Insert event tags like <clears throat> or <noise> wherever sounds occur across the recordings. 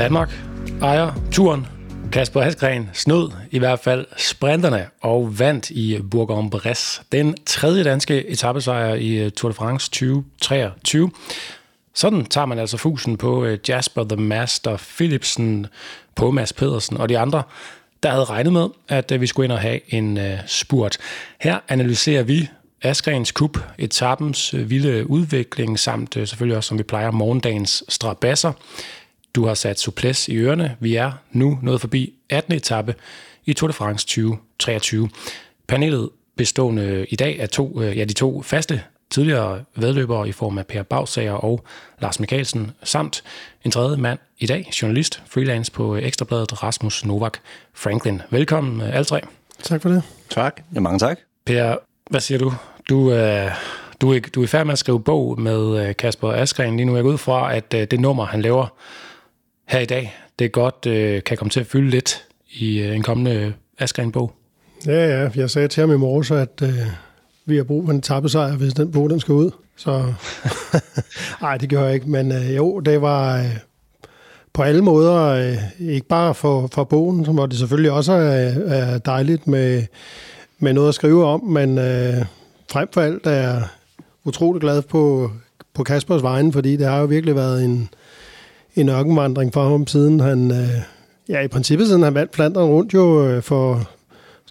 Danmark ejer turen. Kasper Hasgren snød i hvert fald sprinterne og vandt i Bourg-en-Bresse. Den tredje danske etappesejr i øh, Tour de France 2023. Sådan tager man altså fusen på øh, Jasper the Master Philipsen, på Mads Pedersen og de andre, der havde regnet med, at øh, vi skulle ind og have en spurt. Her analyserer vi Asgrens Kup, etappens vilde udvikling, samt selvfølgelig også, som vi plejer, morgendagens strabasser. Du har sat Suples i ørerne. Vi er nu nået forbi 18. etape i Tour de France 2023. Panelet bestående i dag af to, øh, ja, de to faste tidligere vedløbere i form af Per Bagsager og Lars Mikkelsen, samt en tredje mand i dag, journalist, freelance på Ekstrabladet, Rasmus Novak Franklin. Velkommen øh, alle tre. Tak for det. Tak. Ja, mange tak. Per, hvad siger du? Du, øh, du, er, du er i færd med at skrive bog med Kasper Askren lige nu. Jeg går ud fra, at det nummer, han laver her i dag, det er godt øh, kan komme til at fylde lidt i øh, en kommende Askren-bog. Ja, ja. Jeg sagde til ham i morges, at øh, vi har brug for en tappesejr, hvis den bog den skal ud. Så <laughs> nej, det gør jeg ikke. Men øh, jo, det var øh, på alle måder, øh, ikke bare for, for bogen, som det selvfølgelig også er, er dejligt med, med noget at skrive om, men øh, frem for alt er jeg utrolig glad på, på Kaspers vejen, fordi det har jo virkelig været en, en ørkenvandring for ham, siden han, øh, ja i princippet siden han vandt Flanderen rundt jo øh, for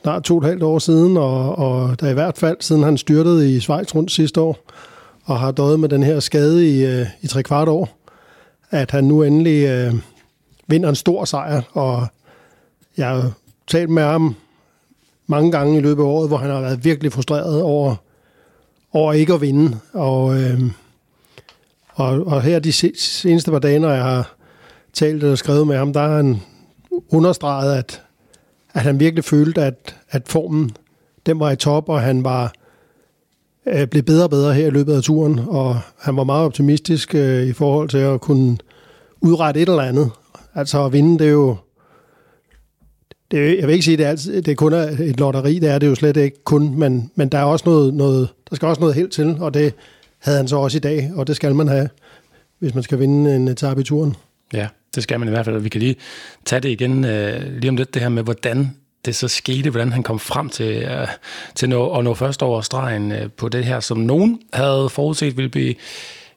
snart to og et halvt år siden, og, og der i hvert fald siden han styrtede i Schweiz rundt sidste år, og har døjet med den her skade i, øh, i tre kvart år, at han nu endelig øh, vinder en stor sejr, og jeg har talt med ham mange gange i løbet af året, hvor han har været virkelig frustreret over, over ikke at vinde, og øh, og, og her de seneste par dage, når jeg har talt og skrevet med ham, der har han understreget, at, at han virkelig følte, at, at formen den var i top, og han var øh, blev bedre og bedre her i løbet af turen, og han var meget optimistisk øh, i forhold til at kunne udrette et eller andet. Altså at vinde, det er jo... Det, jeg vil ikke sige, at det, er altid, det er kun et lotteri, det er det jo slet ikke kun, men, men der, er også noget, noget, der skal også noget helt til, og det, havde han så også i dag, og det skal man have, hvis man skal vinde en etape i turen. Ja, det skal man i hvert fald, og vi kan lige tage det igen øh, lige om lidt, det her med, hvordan det så skete, hvordan han kom frem til, øh, til nå, at nå først over stregen øh, på det her, som nogen havde forudset ville blive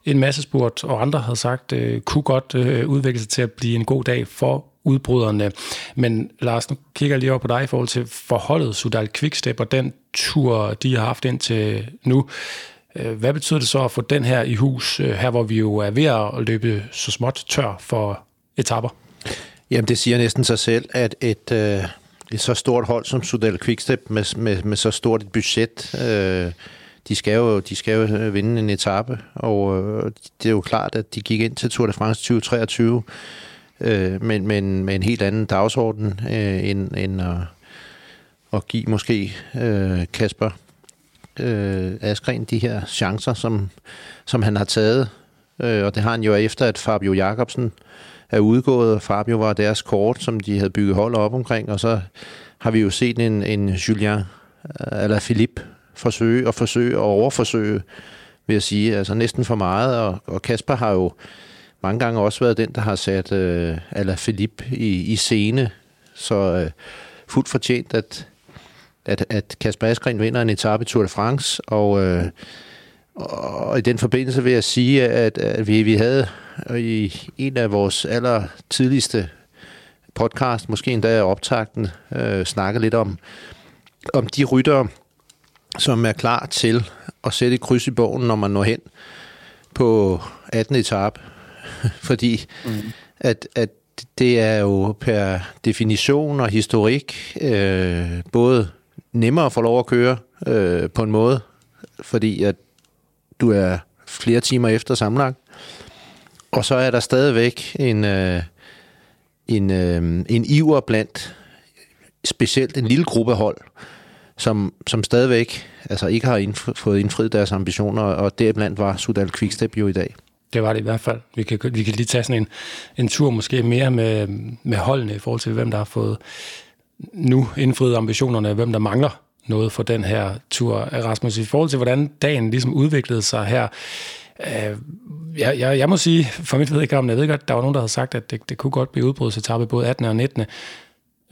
en masse spurt, og andre havde sagt, øh, kunne godt øh, udvikle sig til at blive en god dag for udbryderne. Men Lars, nu kigger jeg lige over på dig i forhold til forholdet Sudal Quickstep og den tur, de har haft indtil nu. Øh, hvad betyder det så at få den her i hus, øh, her hvor vi jo er ved at løbe så småt tør for etapper? Jamen det siger næsten sig selv, at et, øh, et så stort hold som Sudal Quickstep med, med, med så stort et budget, øh, de, skal jo, de skal jo øh, vinde en etape, og øh, det er jo klart, at de gik ind til Tour de France 2023 øh, men, men med en helt anden dagsorden øh, end, end at, at give måske øh, Kasper øh, Askren de her chancer, som, som han har taget. Øh, og det har han jo efter, at Fabio Jacobsen er udgået, og Fabio var deres kort, som de havde bygget hold op omkring, og så har vi jo set en, en Julien øh, eller Philippe forsøge og forsøge og overforsøge, vil jeg sige, altså næsten for meget, og, og Kasper har jo mange gange også været den, der har sat øh, Philippe i, i scene, så øh, fuldt fortjent, at, at, at Kasper Askren vinder en etape i Tour de France, og, øh, og i den forbindelse vil jeg sige, at, at vi, vi havde i en af vores aller tidligste podcast, måske endda optagten, øh, snakket lidt om, om de ryttere, som er klar til at sætte et kryds i bogen, når man når hen på 18. etape. <laughs> Fordi mm. at, at det er jo per definition og historik øh, både nemmere at få lov at køre øh, på en måde, fordi at du er flere timer efter sammenlagt. Og så er der stadigvæk en, øh, en, øh, en iver blandt specielt en lille gruppe hold, som, som stadigvæk altså ikke har indf- fået indfriet deres ambitioner, og deriblandt var Sudal Quickstep jo i dag. Det var det i hvert fald. Vi kan, vi kan lige tage sådan en, en tur måske mere med, med holdene i forhold til, hvem der har fået nu indfriet ambitionerne, hvem der mangler noget for den her tur. Rasmus, i forhold til, hvordan dagen ligesom udviklede sig her, øh, jeg, jeg, jeg må sige, for mit vedkommende, jeg ved godt, der var nogen, der havde sagt, at det, det kunne godt blive udbrudsetappe både 18. og 19.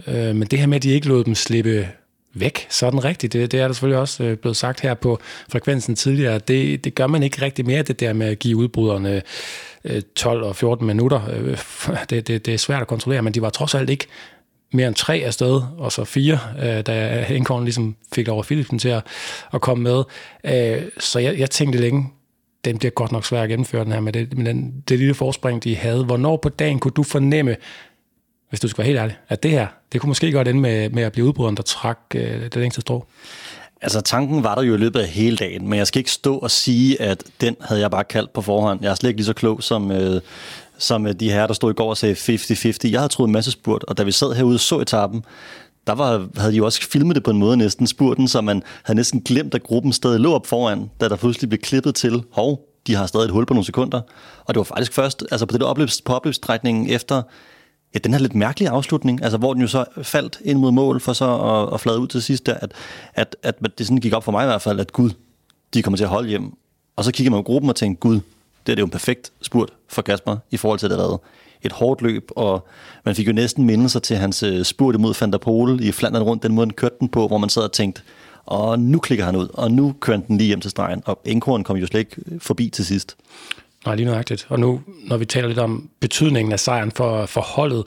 Øh, men det her med, at de ikke lod dem slippe væk sådan rigtigt, det, det er der selvfølgelig også øh, blevet sagt her på frekvensen tidligere, det, det gør man ikke rigtig mere, det der med at give udbryderne øh, 12 og 14 minutter. Øh, <laughs> det, det, det er svært at kontrollere, men de var trods alt ikke mere end tre afsted, og så fire, øh, da Enkorn ligesom fik over Philipsen til at, at komme med. Øh, så jeg, jeg tænkte længe, den bliver godt nok svær at gennemføre den her med det, med den, det lille forspring, de havde. Hvornår på dagen kunne du fornemme, hvis du skal være helt ærlig, at det her, det kunne måske godt ende med, med at blive udbryderen, der trak øh, det længste strå. Altså tanken var der jo i løbet af hele dagen, men jeg skal ikke stå og sige, at den havde jeg bare kaldt på forhånd. Jeg er slet ikke lige så klog som, øh, som øh, de her, der stod i går og sagde 50-50. Jeg havde troet en masse spurt, og da vi sad herude og så etappen, der var, havde de jo også filmet det på en måde næsten, spurten, så man havde næsten glemt, at gruppen stadig lå op foran, da der pludselig blev klippet til, hov, de har stadig et hul på nogle sekunder. Og det var faktisk først, altså på det der opløbs, på opløbsstrækningen efter ja, den her lidt mærkelige afslutning, altså hvor den jo så faldt ind mod mål for så at, at flade ud til sidst der, at, at, at det sådan gik op for mig i hvert fald, at gud, de kommer til at holde hjem. Og så kigger man på gruppen og tænker, gud, det er jo en perfekt spurt for Kasper i forhold til, det der et hårdt løb, og man fik jo næsten mindelse til hans øh, spurt imod Van der Pol i Flandern rundt, den måde han kørte den på, hvor man sad og tænkte, og nu klikker han ud, og nu kører den lige hjem til stregen, og Enkhorn kom jo slet ikke øh, forbi til sidst. Nej, lige nøjagtigt. Og nu, når vi taler lidt om betydningen af sejren for, for holdet,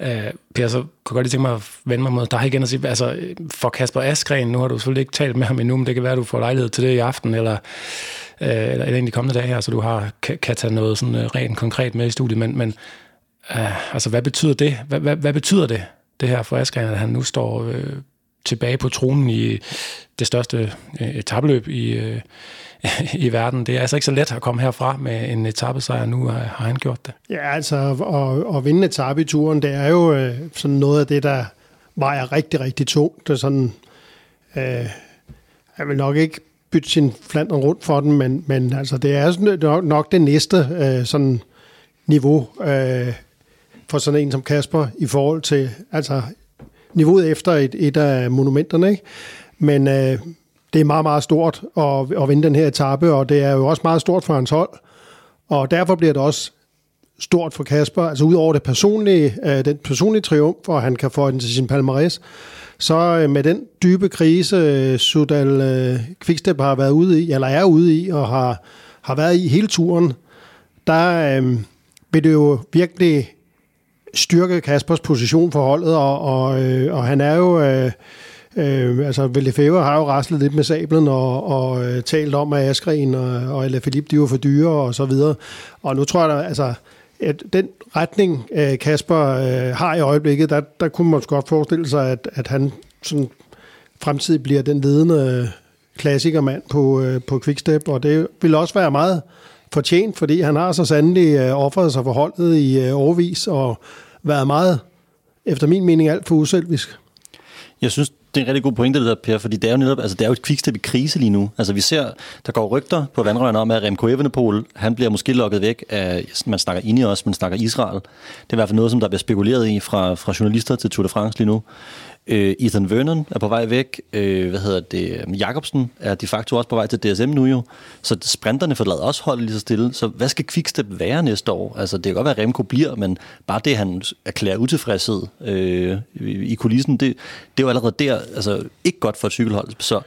øh, Per, så kunne jeg godt lige tænke mig at vende mig mod dig igen og sige, altså øh, for Kasper Askren, nu har du selvfølgelig ikke talt med ham endnu, men det kan være, at du får lejlighed til det i aften, eller, øh, eller, eller en af de kommende dage her, så du har, kan, kan tage noget sådan øh, rent konkret med i studiet, men, men øh, altså hvad betyder det? Hvad, hvad, hvad betyder det, det her for Askren, at han nu står øh, tilbage på tronen i det største øh, etabløb i, øh, <laughs> i verden. Det er altså ikke så let at komme herfra med en etappesejr. Nu har han gjort det. Ja, altså at, at vinde etappe i turen, det er jo øh, sådan noget af det, der vejer rigtig, rigtig tungt. Det er sådan, øh, jeg vil nok ikke bytte sin flander rundt for den, men, men altså, det er sådan, nok, nok det næste øh, sådan niveau øh, for sådan en som Kasper i forhold til altså, niveauet efter et, et af monumenterne. Ikke? Men øh, det er meget, meget stort at, at vinde den her etape, og det er jo også meget stort for hans hold. Og derfor bliver det også stort for Kasper, altså ud over det personlige, øh, den personlige triumf, og han kan få den til sin palmarès, så øh, med den dybe krise, øh, Sudal øh, Quickstep har været ude i, eller er ude i, og har, har været i hele turen, der øh, vil det jo virkelig styrke Kaspers position for holdet, og, og, øh, og han er jo... Øh, Øh, altså, Lefebvre har jo raslet lidt med sablen og, og øh, talt om, at Askren og, og Philippe, de var for dyre og så videre. Og nu tror jeg, at, altså, at den retning, øh, Kasper øh, har i øjeblikket, der, der kunne man godt forestille sig, at, at han sådan fremtidig bliver den ledende klassikermand på, øh, på Quickstep, og det vil også være meget fortjent, fordi han har så sandelig øh, offret sig for holdet i øh, overvis og været meget, efter min mening, alt for uselvisk. Jeg synes, det er en rigtig god pointe, det der, Per, fordi det er jo netop, altså det er jo et kvikstep i krise lige nu. Altså vi ser, der går rygter på vandrørene om, at Remco Evenepoel, han bliver måske lukket væk af, man snakker ind i os, man snakker Israel. Det er i hvert fald noget, som der bliver spekuleret i fra, fra journalister til Tour de France lige nu. Øh, Ethan Vernon er på vej væk. Øh, hvad hedder det? Øhm, Jakobsen er de facto også på vej til DSM nu jo. Så sprinterne forlader også holdet lige så stille. Så hvad skal Quickstep være næste år? Altså det kan godt være, at Remco bliver, men bare det, han erklærer utilfredshed øh, i kulissen, det, det er jo allerede der altså, ikke godt for et cykelhold. Så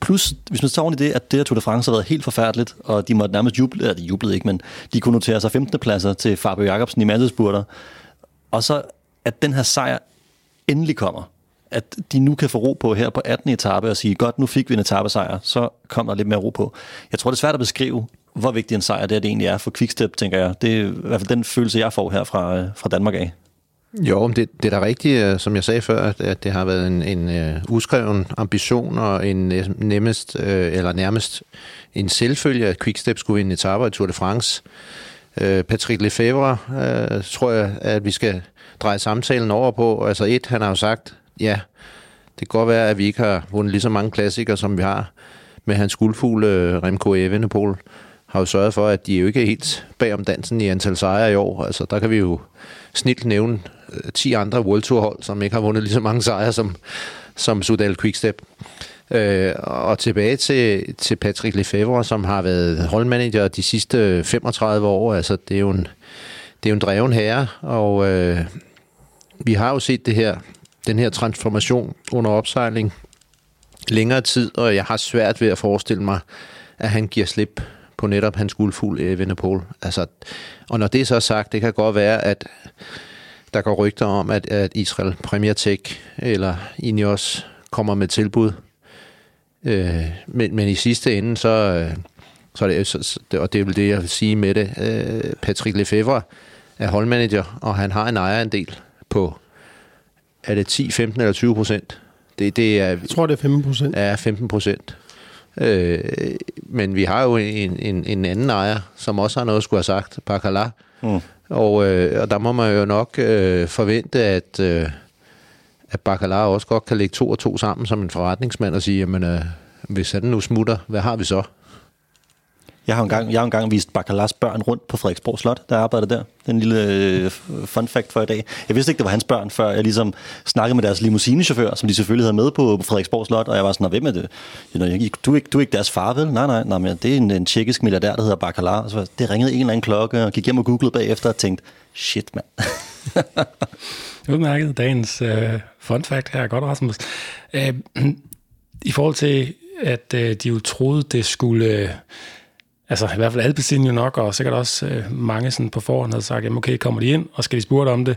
plus, hvis man tager oven i det, at det her Tour de France har været helt forfærdeligt, og de måtte nærmest juble, eller de jublede ikke, men de kunne notere sig 15. pladser til Fabio Jacobsen i massespurter. Og så at den her sejr endelig kommer. At de nu kan få ro på her på 18. etape og sige, godt, nu fik vi en etappesejr, så kommer der lidt mere ro på. Jeg tror, det er svært at beskrive, hvor vigtig en sejr det, er, det egentlig er for Quickstep, tænker jeg. Det er i hvert fald den følelse, jeg får her fra, øh, fra Danmark af. Jo, det, det er da rigtigt, øh, som jeg sagde før, at, at det har været en, en uh, uskreven ambition og en nemmest, uh, eller nærmest en selvfølge, at Quickstep skulle vinde etaper i Tour de France. Øh, Patrick Lefebvre øh, tror jeg, at vi skal dreje samtalen over på. Altså et, han har jo sagt, ja, det kan godt være, at vi ikke har vundet lige så mange klassikere, som vi har med hans guldfugle øh, Remco Evenepoel har jo sørget for, at de jo ikke er helt bag om dansen i antal sejre i år. Altså, der kan vi jo snilt nævne øh, 10 andre World Tour hold, som ikke har vundet lige så mange sejre som, som Sudal Quickstep. Øh, og tilbage til, til Patrick Lefebvre, som har været holdmanager de sidste 35 år. Altså, det er jo en, det er jo en dreven herre, og øh, vi har jo set det her, den her transformation under opsejling længere tid, og jeg har svært ved at forestille mig, at han giver slip på netop hans guldfugl Evenepoel. Altså, og når det er så sagt, det kan godt være, at der går rygter om, at, at Israel Premier Tech eller Ineos kommer med tilbud. Øh, men, men i sidste ende, så, øh, så er det, så, og det er vel det, jeg vil sige med det, øh, Patrick Lefebvre er holdmanager, og han har en ejerandel på, er det 10, 15 eller 20 procent? Det, det er, jeg tror, det er 15 procent. Ja, 15 procent. Øh, men vi har jo en, en, en anden ejer, som også har noget at skulle have sagt, Bacala. Mm. Og, øh, og der må man jo nok øh, forvente, at, øh, at Bacala også godt kan lægge to og to sammen som en forretningsmand og sige, jamen, øh, hvis han nu smutter, hvad har vi så? Jeg har engang, jeg har engang vist Bacalars børn rundt på Frederiksborg Slot, der arbejdede der. Den lille øh, fun fact for i dag. Jeg vidste ikke, det var hans børn, før jeg ligesom snakkede med deres limousinechauffør, som de selvfølgelig havde med på, på Frederiksborg Slot, og jeg var sådan, hvem er det? Du er ikke, du, er ikke, du er ikke deres far, vel? Nej, nej, nej, men det er en, en tjekkisk milliardær, der hedder Bacalar. Så det ringede en eller anden klokke, og gik hjem og googlede bagefter og tænkte, shit, mand. <laughs> Udmærket dagens øh, fun fact her. Godt, Rasmus. Øh, <clears throat> I forhold til, at øh, de jo troede, det skulle... Øh, altså i hvert fald Alpecin jo nok, og sikkert også øh, mange sådan på forhånd havde sagt, jamen okay, kommer de ind, og skal de spurgte om det,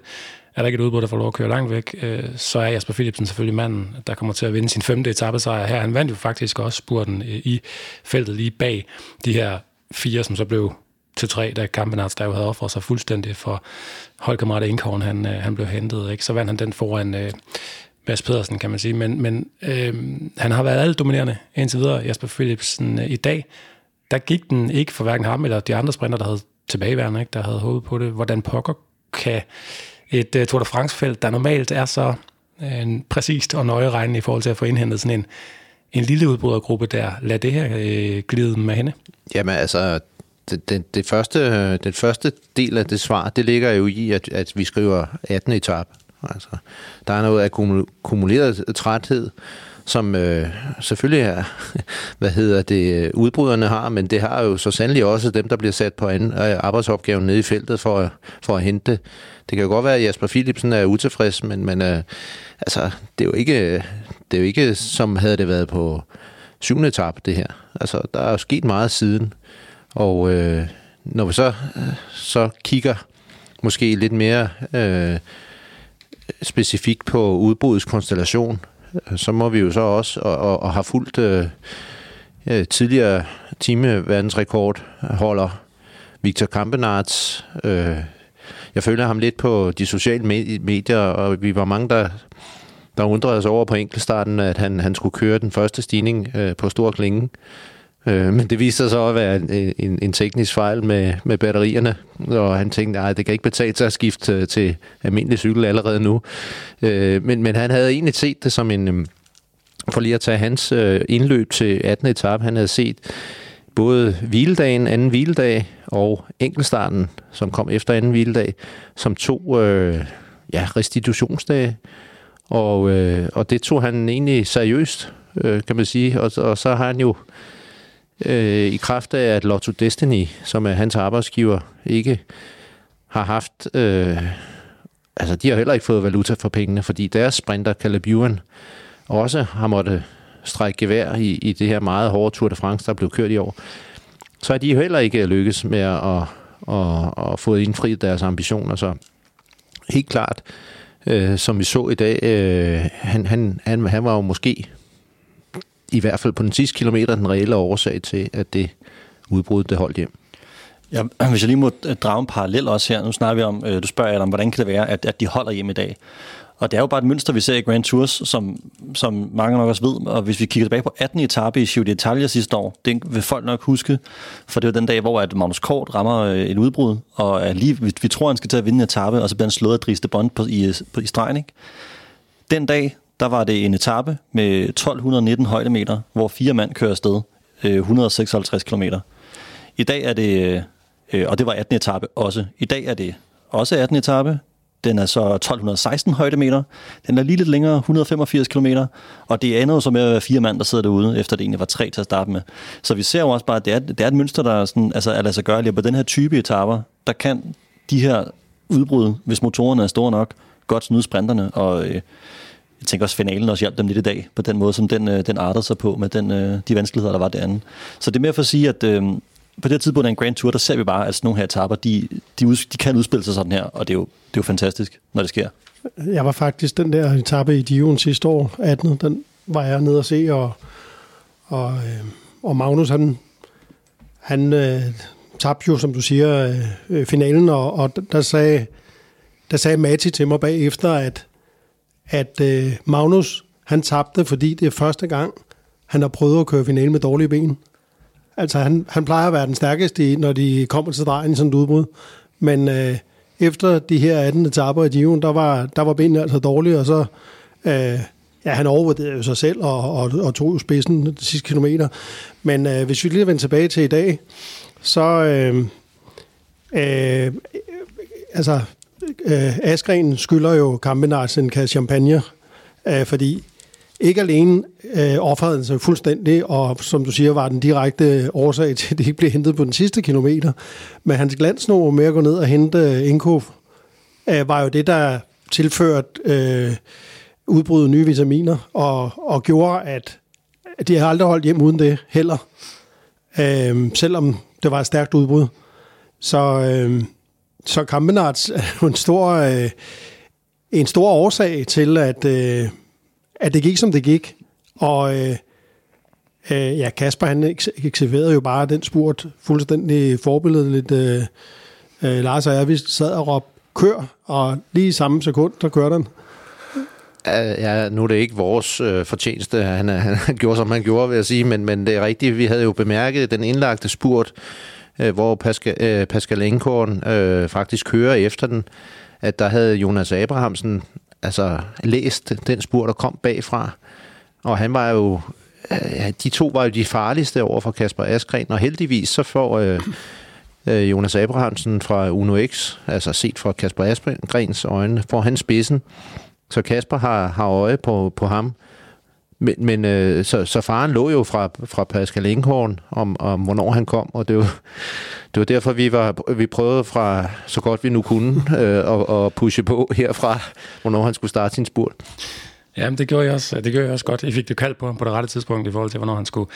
er der ikke et udbrud, der får lov at køre langt væk, øh, så er Jasper Philipsen selvfølgelig manden, der kommer til at vinde sin femte etappesejr her. Han vandt jo faktisk også spurten øh, i feltet lige bag de her fire, som så blev til tre, da Kampenarts der jo havde offret sig fuldstændig for holdkammerat Inkhorn, han, øh, han blev hentet. Ikke? Så vandt han den foran øh, Mads Pedersen, kan man sige. Men, men øh, han har været alt dominerende indtil videre, Jasper Philipsen, øh, i dag der gik den ikke for hverken ham eller de andre sprinter, der havde tilbageværende, ikke, der havde håbet på det. Hvordan pokker kan et øh, Tour de France-felt, der normalt er så øh, præcist og nøje regnende i forhold til at få indhentet sådan en, en lille udbrydergruppe, der Lad det her øh, glide med hende? Jamen altså, det, det, første, den første del af det svar, det ligger jo i, at, at vi skriver 18. etape. Altså, der er noget akkumuleret træthed, som øh, selvfølgelig er, <laughs> hvad hedder det, udbryderne har, men det har jo så sandelig også dem, der bliver sat på anden, øh, arbejdsopgaven nede i feltet for, for at hente det. Det kan jo godt være, at Jasper Philipsen er utilfreds, men, men øh, altså, det er jo ikke, det er jo ikke, som havde det været på syvende etape, det her. Altså, der er jo sket meget siden, og øh, når vi så, så kigger måske lidt mere øh, specifikt på udbrudets konstellation, så må vi jo så også, og, og, og har fulgt øh, øh tidligere time verdensrekord holder Victor Kampenarts. Øh, jeg følger ham lidt på de sociale medier, og vi var mange, der, der undrede os over på enkeltstarten, at han, han skulle køre den første stigning øh, på Stor Klinge. Øh, men det viste sig så at være en, en, en teknisk fejl med, med batterierne, og han tænkte, at det kan ikke betale sig at skifte øh, til almindelig cykel allerede nu. Øh, men, men han havde egentlig set det som en, øh, for lige at tage hans øh, indløb til 18. etape, han havde set både hviledagen, anden hviledag og enkeltstarten, som kom efter anden hviledag, som to øh, ja, restitutionsdage. Og, øh, og det tog han egentlig seriøst, øh, kan man sige. Og, og så har han jo øh, Øh, i kraft af, at Lotto Destiny, som er hans arbejdsgiver, ikke har haft... Øh, altså, de har heller ikke fået valuta for pengene, fordi deres sprinter, Caleb Ewan, også har måttet strække gevær i, i det her meget hårde Tour de France, der blev kørt i år. Så er de jo heller ikke lykkes med at, at, at, at få indfriet deres ambitioner. Så helt klart, øh, som vi så i dag, øh, han, han, han, han var jo måske i hvert fald på den sidste kilometer den reelle årsag til, at det udbrud det holdt hjem. Ja, hvis jeg lige må øh, drage en parallel også her. Nu snakker vi om, øh, du spørger om, hvordan kan det være, at, at de holder hjem i dag? Og det er jo bare et mønster, vi ser i Grand Tours, som, som mange nok også ved. Og hvis vi kigger tilbage på 18. etape i Giro d'Italia sidste år, det vil folk nok huske, for det var den dag, hvor at Magnus Kort rammer øh, et udbrud, og lige, vi, vi tror, han skal til at vinde en etape, og så bliver han slået af Driste Bond på, i, på, i stregen. Ikke? Den dag, der var det en etape med 1219 højdemeter, hvor fire mand kører afsted, øh, 156 km. I dag er det, øh, og det var 18. etape også, i dag er det også 18. etape, den er så 1216 højdemeter. Den er lige lidt længere, 185 km. Og det ender jo så med at være fire mand, der sidder derude, efter det egentlig var tre til at starte med. Så vi ser jo også bare, at det er, det er et mønster, der er sådan, altså, at lade sig gøre. På den her type etaper, der kan de her udbrud, hvis motorerne er store nok, godt snyde sprinterne. Og øh, jeg tænker også, finalen også hjalp dem lidt i dag, på den måde, som den, øh, den artede sig på med den, øh, de vanskeligheder, der var derinde. Så det er mere for at sige, at øh, på det her tidspunkt af en Grand Tour, der ser vi bare, at sådan nogle her etaper, de, de, ud, de kan udspille sig sådan her, og det er, jo, det er jo fantastisk, når det sker. Jeg var faktisk den der etape i Dion sidste år, 18. Den var jeg nede og se, og, og, øh, og Magnus, han, han øh, tabte jo, som du siger, øh, finalen, og, og der sagde, der sagde Mati til mig bagefter, at, at øh, Magnus, han tabte, fordi det er første gang, han har prøvet at køre finale med dårlige ben. Altså, han, han plejer at være den stærkeste, når de kommer til drejen i sådan et udbrud. Men øh, efter de her 18 etaper i Giroen, der var, der var benene altså dårlige, og så... Øh, ja, han overvurderede jo sig selv og, og, og tog jo spidsen de sidste kilometer. Men øh, hvis vi lige vender tilbage til i dag, så... Øh, øh, altså, øh, Askren skylder jo Kampenars en kasse champagne, øh, fordi ikke alene øh, offrede sig fuldstændig, og som du siger, var den direkte årsag til, at det ikke blev hentet på den sidste kilometer. Men hans glansnord med at gå ned og hente øh, Inkov, øh, var jo det, der tilførte øh, udbruddet nye vitaminer, og, og gjorde, at, at de har aldrig holdt hjem uden det heller. Øh, selvom det var et stærkt udbrud. Så, øh, så Kampenarts er jo <laughs> en stor, øh, en stor årsag til, at... Øh, at det gik, som det gik. Og øh, øh, ja, Kasper, han eksekverede jo bare den spurt fuldstændig forbilledeligt. Øh, øh, Lars og jeg, vi sad og råbte, kør, og lige i samme sekund, der kørte den. Ja, nu er det ikke vores øh, fortjeneste, han, <laughs> han gjorde, som han gjorde, vil jeg sige, men, men det er rigtigt, vi havde jo bemærket den indlagte spurt, øh, hvor Pascal, øh, Pascal Enkorn øh, faktisk kører efter den, at der havde Jonas Abrahamsen altså, læst den spur, der kom bagfra. Og han var jo... Øh, de to var jo de farligste over for Kasper Askren, og heldigvis så får øh, øh, Jonas Abrahamsen fra Uno X, altså set fra Kasper Askrens øjne, får han spidsen. Så Kasper har, har øje på, på ham. Men, men øh, så, så faren lå jo fra, fra Pascal Inghorn om, om, hvornår han kom, og det var, det var derfor, vi, var, vi prøvede fra så godt vi nu kunne øh, at, at pushe på herfra, hvornår han skulle starte sin spurt. Jamen, det gjorde jeg også, det gjorde jeg også godt. Jeg fik det kaldt på på det rette tidspunkt i forhold til, hvornår han skulle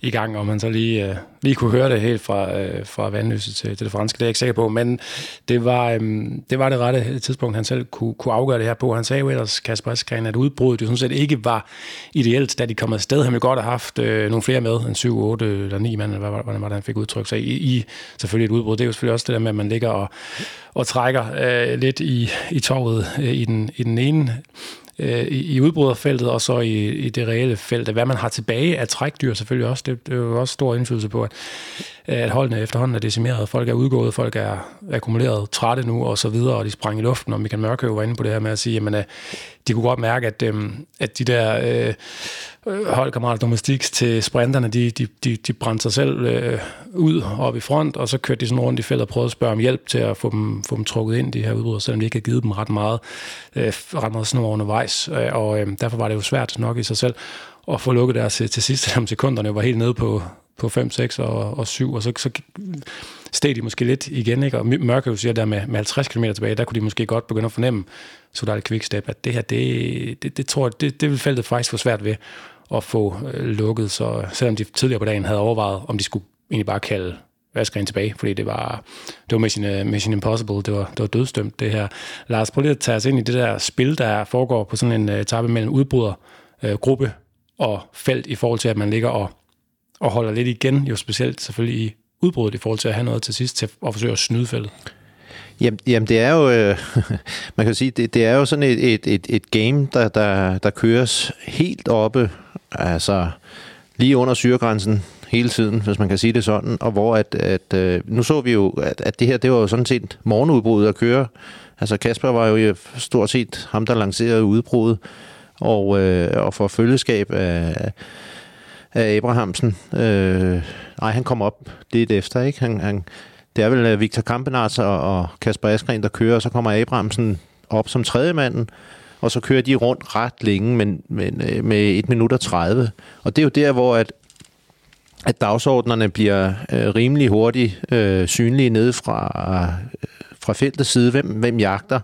i gang, og man så lige, øh, lige kunne høre det helt fra, øh, fra vandløse til, til det franske. Det er jeg ikke sikker på, men det var, øh, det var det rette tidspunkt, han selv kunne, kunne afgøre det her på. Han sagde jo ellers, Kasper Eskren, at udbruddet jo sådan set ikke var ideelt, da de kom afsted. Han ville godt have haft øh, nogle flere med, en 7, 8 eller 9 mand, eller hvordan var det, han fik udtrykt sig i, i selvfølgelig et udbrud. Det er jo selvfølgelig også det der med, at man ligger og, og trækker øh, lidt i, i torvet øh, i, den, i den ene øh, i, i udbryderfeltet, og så i, i det reelle felt. Hvad man har tilbage af trækdyr selvfølgelig også, det, det er jo også stor indflydelse på, at, at holdene efterhånden er decimeret. Folk er udgået, folk er akkumuleret trætte nu, og så videre, og de sprang i luften, og Michael Mørkøv var inde på det her med at sige, at øh, de kunne godt mærke, at, øh, at de der øh, holdkammerat domestiks til sprinterne, de, de, de, de brændte sig selv øh, ud op i front, og så kørte de sådan rundt i feltet og prøvede at spørge om hjælp til at få dem, få dem trukket ind, de her udbrydere, selvom de ikke havde givet dem ret meget, øh, ret meget snor undervejs. Øh, og øh, derfor var det jo svært nok i sig selv at få lukket deres til, til sidst, <laughs> selvom sekunderne var helt nede på, på 5, 6 og, og 7, og så, så steg de måske lidt igen, ikke? og Mørke jo siger der med, med 50 km tilbage, der kunne de måske godt begynde at fornemme, så der er et quickstep, at det her, det, det, det tror jeg, det, det vil feltet faktisk få svært ved at få øh, lukket, så selvom de tidligere på dagen havde overvejet, om de skulle egentlig bare kalde Vaskeren tilbage, fordi det var, det var Mission, øh, Mission Impossible, det var, det var dødstømt det her. Lars, prøv lige at tage os ind i det der spil, der foregår på sådan en øh, etape mellem udbryder, øh, gruppe og felt i forhold til, at man ligger og, og holder lidt igen, jo specielt selvfølgelig i udbruddet i forhold til at have noget til sidst til at forsøge at snyde feltet. Jamen, jamen det er jo, øh, <laughs> man kan sige, det, det er jo sådan et, et, et, et game, der, der, der køres helt oppe, altså lige under syregrænsen hele tiden, hvis man kan sige det sådan, og hvor at, at øh, nu så vi jo, at, at det her, det var jo sådan set morgenudbruddet at køre. Altså Kasper var jo stort set ham, der lancerede udbruddet, og, øh, og for følgeskab af, af Abrahamsen. Øh, nej, han kom op lidt efter, ikke? Han, han, det er vel øh, Victor Kampenarts og, og Kasper Askren, der kører, og så kommer Abrahamsen op som tredje manden, og så kører de rundt ret længe, men, men øh, med 1 minut og 30. Og det er jo der, hvor at, at dagsordnerne bliver øh, rimelig hurtigt øh, synlige nede fra, øh, fra feltets side, hvem, hvem jagter.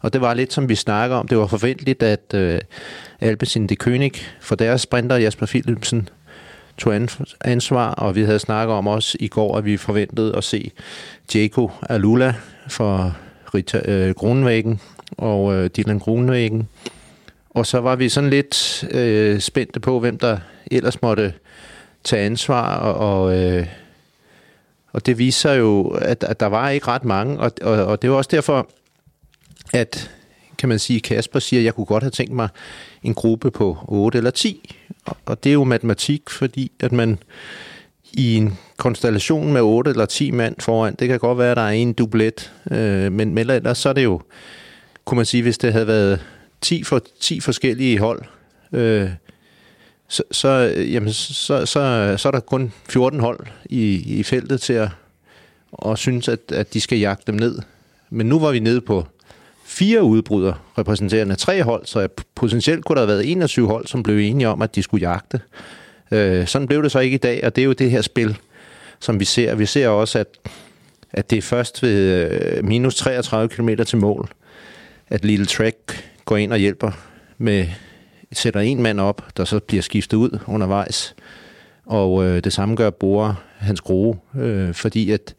Og det var lidt som vi snakker om. Det var forventeligt, at øh, Alpecin de König for deres sprinter Jasper Philipsen tog ansvar, og vi havde snakket om også i går, at vi forventede at se Jaco Alula for Rita øh, Grunvæggen og øh, Dylan Grunvæggen. Og så var vi sådan lidt øh, spændte på, hvem der ellers måtte tage ansvar, og, og, øh, og det viser jo, at, at der var ikke ret mange, og, og, og det var også derfor, at kan man sige, Kasper siger, at jeg kunne godt have tænkt mig en gruppe på 8 eller 10. Og det er jo matematik, fordi at man i en konstellation med 8 eller 10 mand foran, det kan godt være, at der er en dublet, øh, men, men ellers så er det jo, kunne man sige, hvis det havde været 10, for, 10 forskellige hold, øh, så, så, øh, jamen, så, så, så er der kun 14 hold i, i feltet til at og synes, at, at de skal jagte dem ned. Men nu var vi nede på fire udbrydere repræsenterende tre hold, så potentielt kunne der have været 21 hold, som blev enige om, at de skulle jagte. Øh, sådan blev det så ikke i dag, og det er jo det her spil, som vi ser. Vi ser også, at, at det er først ved øh, minus 33 km til mål, at Little Track går ind og hjælper med sætter en mand op, der så bliver skiftet ud undervejs. Og øh, det samme gør Bore hans groe, øh, fordi at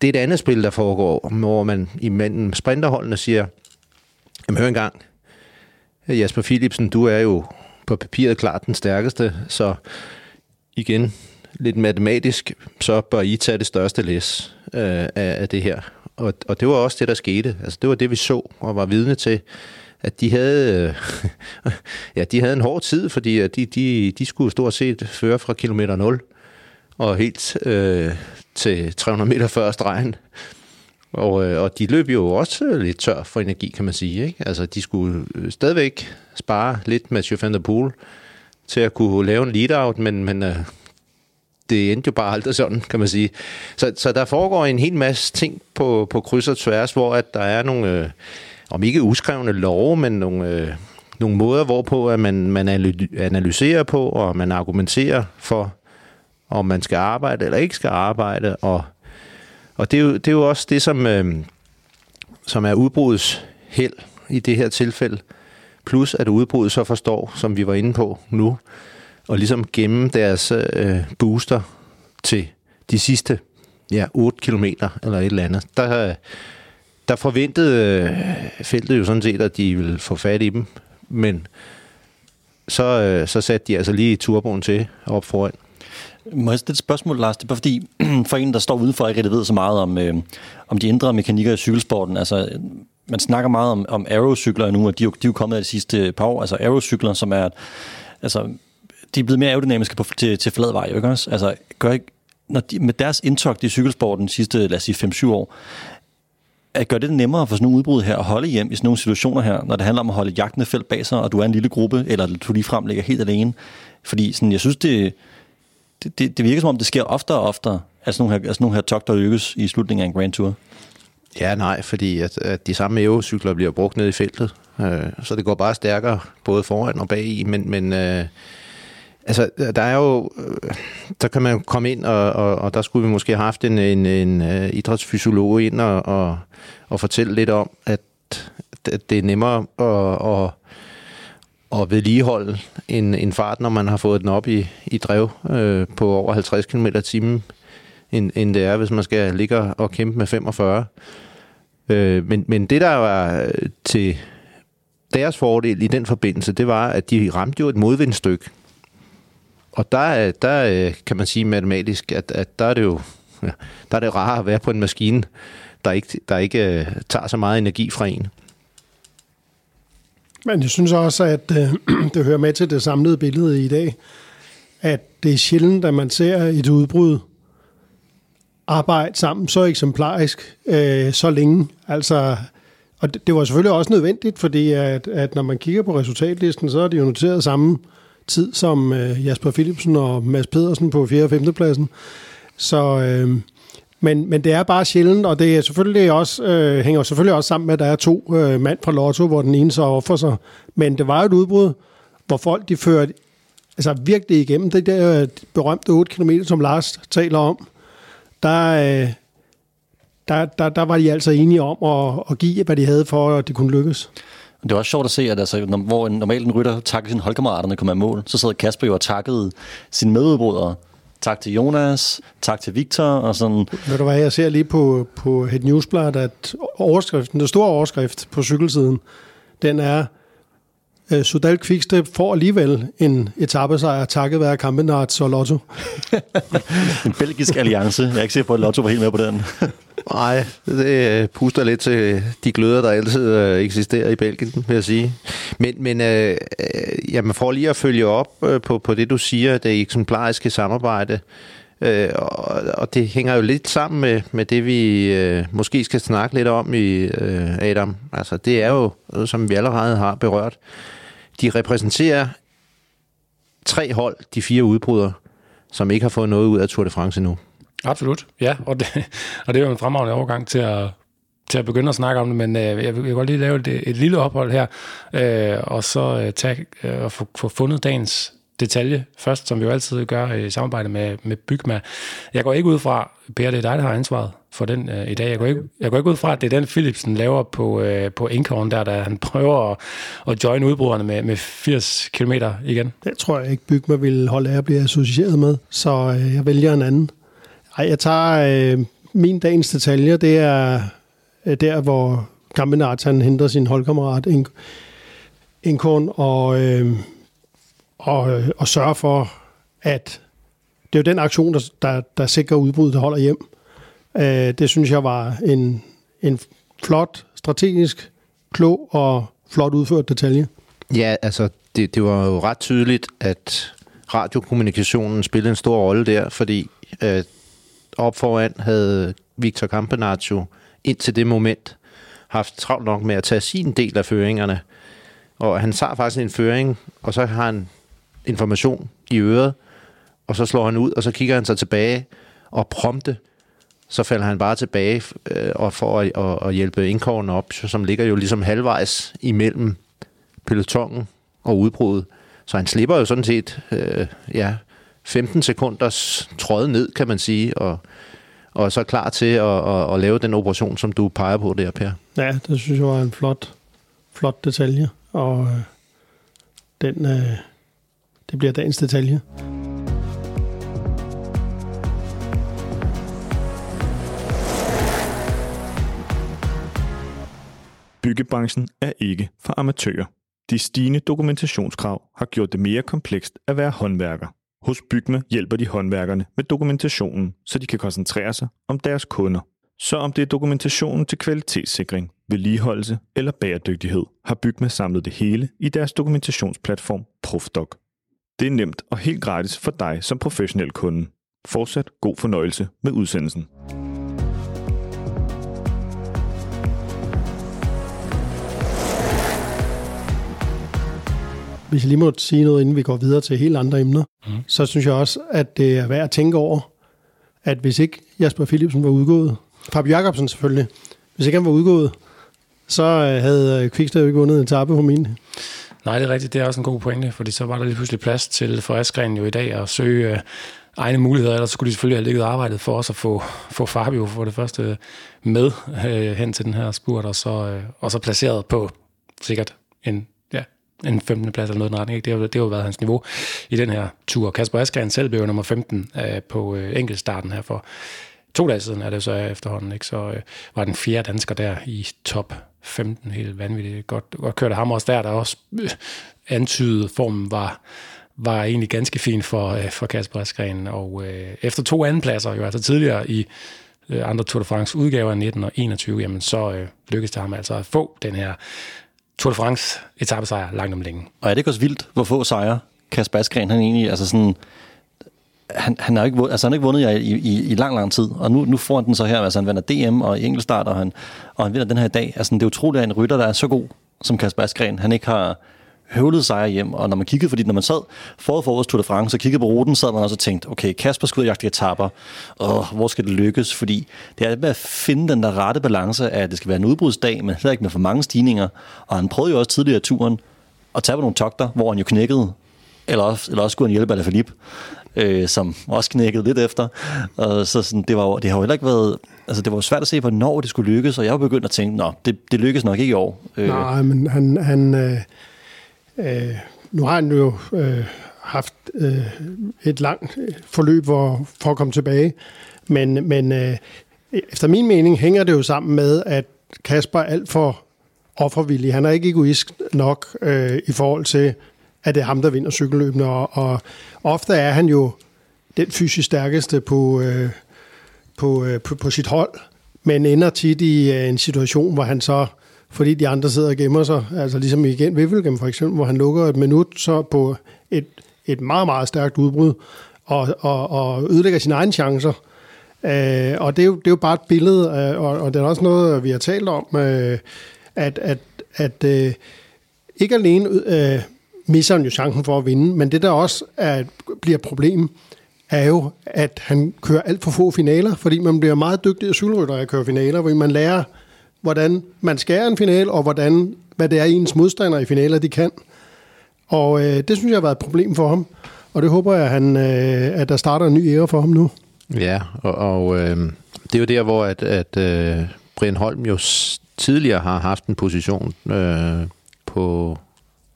det er et andet spil, der foregår, hvor man i imellem sprinterholdene siger, jamen hør engang, Jasper Philipsen, du er jo på papiret klart den stærkeste, så igen, lidt matematisk, så bør I tage det største læs øh, af, af det her. Og, og det var også det, der skete. Altså, det var det, vi så og var vidne til, at de havde, øh, <laughs> ja, de havde en hård tid, fordi de, de, de skulle stort set føre fra kilometer 0 og helt øh, til 300 meter før stregen. Og, øh, og de løb jo også lidt tør for energi, kan man sige. Ikke? Altså, de skulle øh, stadigvæk spare lidt med van der Poel til at kunne lave en lead-out, men, men øh, det endte jo bare aldrig sådan, kan man sige. Så, så der foregår en hel masse ting på, på kryds og tværs, hvor at der er nogle, øh, om ikke uskrevne love, men nogle, øh, nogle måder, hvorpå at man, man analyserer på, og man argumenterer for, om man skal arbejde eller ikke skal arbejde. Og, og det, er jo, det er jo også det, som, øh, som er udbrudets held i det her tilfælde. Plus at udbruddet så forstår, som vi var inde på nu, og ligesom gemme deres øh, booster til de sidste ja, 8 kilometer eller et eller andet. Der, der forventede øh, feltet jo sådan set, at de ville få fat i dem, men så, øh, så satte de altså lige turboen til op foran. Må jeg stille et spørgsmål, Lars? Det er bare fordi, <clears throat> for en, der står udenfor, ikke rigtig ved så meget om, øh, om de indre mekanikker i cykelsporten. Altså, man snakker meget om, om aerocykler nu, og de, de er jo kommet af de sidste par år. Altså aerocykler, som er... Altså, de er blevet mere aerodynamiske på, til, til flad vej, ikke også? Altså, gør ikke, når de, med deres indtog i cykelsporten de sidste, lad os sige, 5-7 år, at gør det nemmere for sådan nogle udbrud her at holde hjem i sådan nogle situationer her, når det handler om at holde jagtende felt bag sig, og du er en lille gruppe, eller du lige fremlægger helt alene. Fordi sådan, jeg synes, det, det, det, det virker som om, det sker oftere og oftere, at sådan nogle her, altså nogle her togter lykkes i slutningen af en Grand Tour. Ja, nej, fordi at, at de samme eurocykler bliver brugt ned i feltet, øh, så det går bare stærkere, både foran og bag i, men, men øh, altså, der er jo, øh, der kan man komme ind, og, og, og der skulle vi måske have haft en, en, en øh, idrætsfysiolog ind og, og, og fortælle lidt om, at, at det er nemmere at, at at vedligeholde en, en fart, når man har fået den op i, i drev øh, på over 50 km t end, end det er, hvis man skal ligge og kæmpe med 45. Øh, men, men det, der var øh, til deres fordel i den forbindelse, det var, at de ramte jo et modvindstykke. Og der, der kan man sige matematisk, at, at der er det jo ja, der er det rart at være på en maskine, der ikke, der ikke uh, tager så meget energi fra en. Men jeg synes også, at øh, <clears throat> det hører med til det samlede billede i dag, at det er sjældent, at man ser et udbrud arbejde sammen så eksemplarisk øh, så længe. Altså, og det, det var selvfølgelig også nødvendigt, fordi at, at når man kigger på resultatlisten, så er det jo noteret samme tid som øh, Jasper Philipsen og Mads Pedersen på 4. og 5. pladsen. Så, øh, men, men det er bare sjældent, og det er selvfølgelig også, øh, hænger selvfølgelig også sammen med, at der er to øh, mand fra Lotto, hvor den ene så offer sig. Men det var jo et udbrud, hvor folk de førte altså virkelig igennem det der øh, berømte 8 km, som Lars taler om. Der, øh, der, der, der var de altså enige om at, at give, hvad de havde for, at det kunne lykkes. Det var også sjovt at se, at altså, når, hvor en, normalt en rytter takker sine holdkammerater, når kommer mål, så sad Kasper jo og takkede sine medudbrydere. Tak til Jonas, tak til Victor, og sådan... Ved du hvad, jeg ser lige på, på et newsblad, at overskriften, den store overskrift på cykelsiden, den er, uh, Sudal Quickstep får alligevel en etappesejr, takket være Kampenarts og Lotto. <laughs> en belgisk alliance. Jeg er ikke sikker på, at Lotto var helt med på den. <laughs> Nej, det øh, puster lidt til de gløder, der altid øh, eksisterer i Belgien, vil jeg sige. Men, men øh, øh jamen for lige at følge op på, på det, du siger, det eksemplariske samarbejde, øh, og, og det hænger jo lidt sammen med, med det, vi øh, måske skal snakke lidt om i øh, Adam. Altså, det er jo, som vi allerede har berørt, de repræsenterer tre hold, de fire udbrydere, som ikke har fået noget ud af Tour de France endnu. Absolut, ja. Og det, og det er jo en fremragende overgang til at, til at begynde at snakke om det, men øh, jeg vil godt lige lave et, et lille ophold her, øh, og så øh, tage, øh, og få, få fundet dagens detalje først, som vi jo altid gør øh, i samarbejde med, med Bygma. Jeg går ikke ud fra, Per, det er dig, der har ansvaret for den øh, i dag. Jeg går, ikke, jeg går ikke ud fra, at det er den, Philipsen laver på, øh, på Inkhorn, der, der han prøver at, at join udbrugerne med, med 80 km igen. Det tror jeg ikke, Bygma vil holde af at blive associeret med, så øh, jeg vælger en anden. Ej, jeg tager øh, min dagens detaljer. Det er øh, der, hvor Kampenart han henter sin holdkammerat Inkorn og, øh, og, øh, og sørger for, at det er jo den aktion, der, der, der sikrer udbruddet, der holder hjem. Øh, det synes jeg var en, en flot, strategisk, klog og flot udført detalje. Ja, altså det, det var jo ret tydeligt, at radiokommunikationen spillede en stor rolle der, fordi øh, op foran havde Victor Campanaccio indtil det moment haft travlt nok med at tage sin del af føringerne. Og han tager faktisk en føring, og så har han information i øret, og så slår han ud, og så kigger han sig tilbage, og prompte, så falder han bare tilbage øh, og for at, at, at hjælpe indkåren op, som ligger jo ligesom halvvejs imellem pelotongen og udbruddet. Så han slipper jo sådan set øh, ja, 15 sekunders tråd ned, kan man sige, og, og så klar til at, at, at lave den operation, som du peger på der, Per. Ja, det synes jeg var en flot, flot detalje, og øh, den, øh, det bliver dagens detalje. Byggebranchen er ikke for amatører. De stigende dokumentationskrav har gjort det mere komplekst at være håndværker. Hos Bygme hjælper de håndværkerne med dokumentationen, så de kan koncentrere sig om deres kunder. Så om det er dokumentationen til kvalitetssikring, vedligeholdelse eller bæredygtighed, har Bygme samlet det hele i deres dokumentationsplatform Profdoc. Det er nemt og helt gratis for dig som professionel kunde. Fortsat god fornøjelse med udsendelsen. Hvis jeg lige må sige noget, inden vi går videre til helt andre emner, mm. så synes jeg også, at det er værd at tænke over, at hvis ikke Jasper Philipsen var udgået, Fabio Jacobsen selvfølgelig, hvis ikke han var udgået, så øh, havde Quickstep ikke vundet en etape på min. Nej, det er rigtigt. Det er også en god pointe, fordi så var der lige pludselig plads til for Askren jo i dag at søge øh, egne muligheder, ellers skulle de selvfølgelig have ligget arbejdet for os at få, få Fabio for det første med øh, hen til den her spurt, og så, øh, og så placeret på sikkert en en 15. plads eller noget den retning. Ikke? Det, har, det har jo været hans niveau i den her tur. Kasper Askren selv blev nummer 15 øh, på øh, enkeltstarten her for to dage siden, er det så efterhånden. Ikke? Så øh, var den fjerde dansker der i top 15. Helt vanvittigt. Godt, godt kørte ham også der, der også øh, antydede formen var var egentlig ganske fin for, øh, for Kasper Askren. Og øh, efter to andenpladser, jo altså tidligere i øh, andre Tour de France udgaver 19 og 21, jamen så øh, lykkedes det ham altså at få den her Tour de France etappesejr langt om længe. Og er det ikke også vildt, hvor få sejre Kasper Askren, han egentlig, altså sådan, han, han, har ikke, vundet, altså han har ikke vundet i, i, i lang, lang tid, og nu, nu får han den så her, altså han vinder DM og enkeltstart, og han, og han vinder den her i dag. Altså det er utroligt, at en rytter, der er så god som Kasper Askren, han ikke har høvlet sejre hjem, og når man kiggede, fordi når man sad forud for årets Tour de France og kiggede på ruten, sad man også og tænkte, okay, Kasper skal ud og jagte etaper, og hvor skal det lykkes? Fordi det er med at finde den der rette balance af, at det skal være en udbrudsdag, men heller ikke med for mange stigninger, og han prøvede jo også tidligere i turen at tage på nogle togter, hvor han jo knækkede, eller også, eller også skulle han hjælpe Alaphilippe, øh, som også knækkede lidt efter. Og så sådan, det, var, det har jo heller ikke været... Altså, det var jo svært at se, hvornår det skulle lykkes, og jeg var begyndt at tænke, nå, det, det lykkes nok ikke i år. Øh. Nej, men han... han øh, øh, nu har han jo øh, haft øh, et langt øh, forløb hvor, for at komme tilbage, men, men øh, efter min mening hænger det jo sammen med, at Kasper er alt for offervillig. Han er ikke egoist nok øh, i forhold til, at det er ham, der vinder cykelløbene, og, og ofte er han jo den fysisk stærkeste på, øh, på, øh, på, på sit hold, men ender tit i øh, en situation, hvor han så, fordi de andre sidder og gemmer sig, altså ligesom igen Vivlgem for eksempel, hvor han lukker et minut så på et, et meget, meget stærkt udbrud, og, og, og ødelægger sine egne chancer. Øh, og det er, jo, det er jo bare et billede, øh, og, og det er også noget, vi har talt om, øh, at, at, at øh, ikke alene øh, misser han jo chancen for at vinde. Men det, der også er, bliver et problem, er jo, at han kører alt for få finaler, fordi man bliver meget dygtig af cykelrytter at køre finaler, hvor man lærer, hvordan man skærer en final, og hvordan, hvad det er, ens modstandere i finaler, de kan. Og øh, det synes jeg har været et problem for ham, og det håber jeg, at, han, øh, at der starter en ny ære for ham nu. Ja, og, og øh, det er jo der, hvor at, at øh, Brian Holm jo tidligere har haft en position øh, på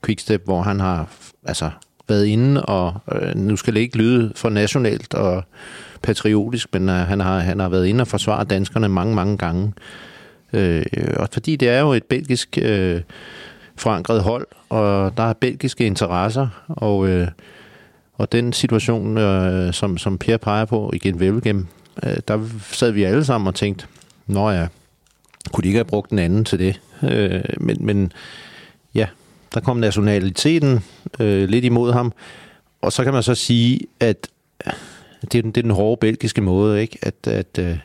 Quickstep, hvor han har altså, været inde, og øh, nu skal det ikke lyde for nationalt og patriotisk, men øh, han, har, han har været inde og forsvare danskerne mange, mange gange. Øh, og fordi det er jo et belgisk øh, forankret hold, og der er belgiske interesser, og, øh, og den situation, øh, som, som Per peger på, igen Velgem, øh, der sad vi alle sammen og tænkte, nå ja, kunne de ikke have brugt den anden til det? Øh, men, men ja, der kom nationaliteten øh, lidt imod ham. Og så kan man så sige, at det er den, det er den hårde belgiske måde, ikke? At, at øh,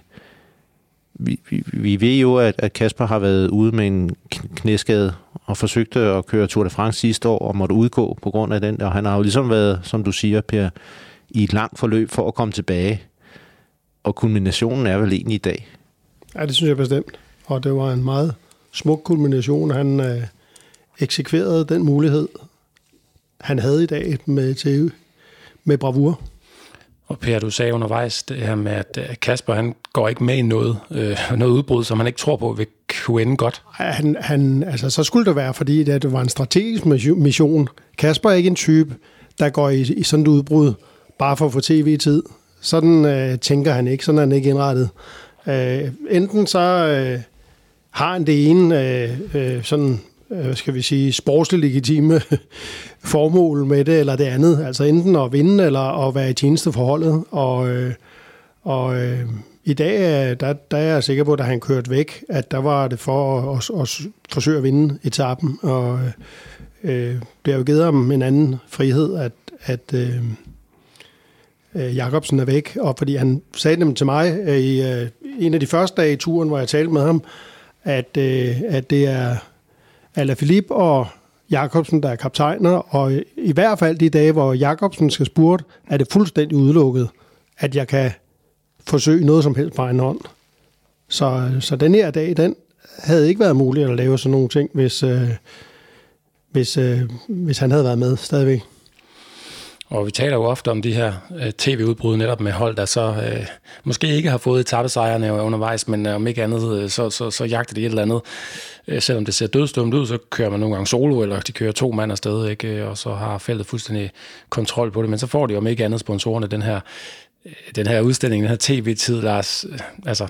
vi, vi, vi ved jo, at, at Kasper har været ude med en knæskade og forsøgte at køre Tour de France sidste år og måtte udgå på grund af den. Og han har jo ligesom været, som du siger, Per, i et langt forløb for at komme tilbage. Og kulminationen er vel egentlig i dag. Ja, det synes jeg bestemt. Og det var en meget smuk kulmination. Han, øh, eksekverede den mulighed, han havde i dag med, til, med bravur. Og Per, du sagde undervejs det her med, at øh, Kasper han går ikke med i noget, øh, noget udbrud, som han ikke tror på vil kunne ende godt. Han, han, altså, så skulle det være, fordi det var en strategisk mission. Kasper er ikke en type, der går i, i sådan et udbrud bare for at få tv-tid. Sådan øh, tænker han ikke, sådan er han ikke indrettet. Øh, enten så øh, har han det ene øh, øh, sådan øh, skal vi sige, sportsligt legitime <laughs> formål med det, eller det andet. Altså enten at vinde, eller at være i tjeneste for holdet. Og, øh, og øh, i dag, der, der er jeg sikker på, at han kørt væk, at der var det for at, at, at forsøge at vinde etappen. Og øh, det har jo givet ham en anden frihed, at, at øh, øh, Jacobsen er væk. Og fordi han sagde dem til mig øh, i øh, en af de første dage i turen, hvor jeg talte med ham, at, øh, at det er Philippe og Jakobsen, der er kaptajner, og i hvert fald de dage, hvor Jakobsen skal spurte, er det fuldstændig udelukket, at jeg kan forsøge noget som helst på egen hånd. Så, så den her dag, den havde ikke været muligt at lave sådan nogle ting, hvis, øh, hvis, øh, hvis han havde været med stadigvæk. Og vi taler jo ofte om de her øh, tv-udbrud netop med hold, der så øh, måske ikke har fået etappesejrene undervejs, men øh, om ikke andet, øh, så, så, så jagter de et eller andet. Øh, selvom det ser dødstumt ud, så kører man nogle gange solo, eller de kører to mand afsted, ikke? Øh, og så har feltet fuldstændig kontrol på det. Men så får de om ikke andet sponsorerne den her, øh, den her udstilling, den her tv-tid, Lars. Øh, altså,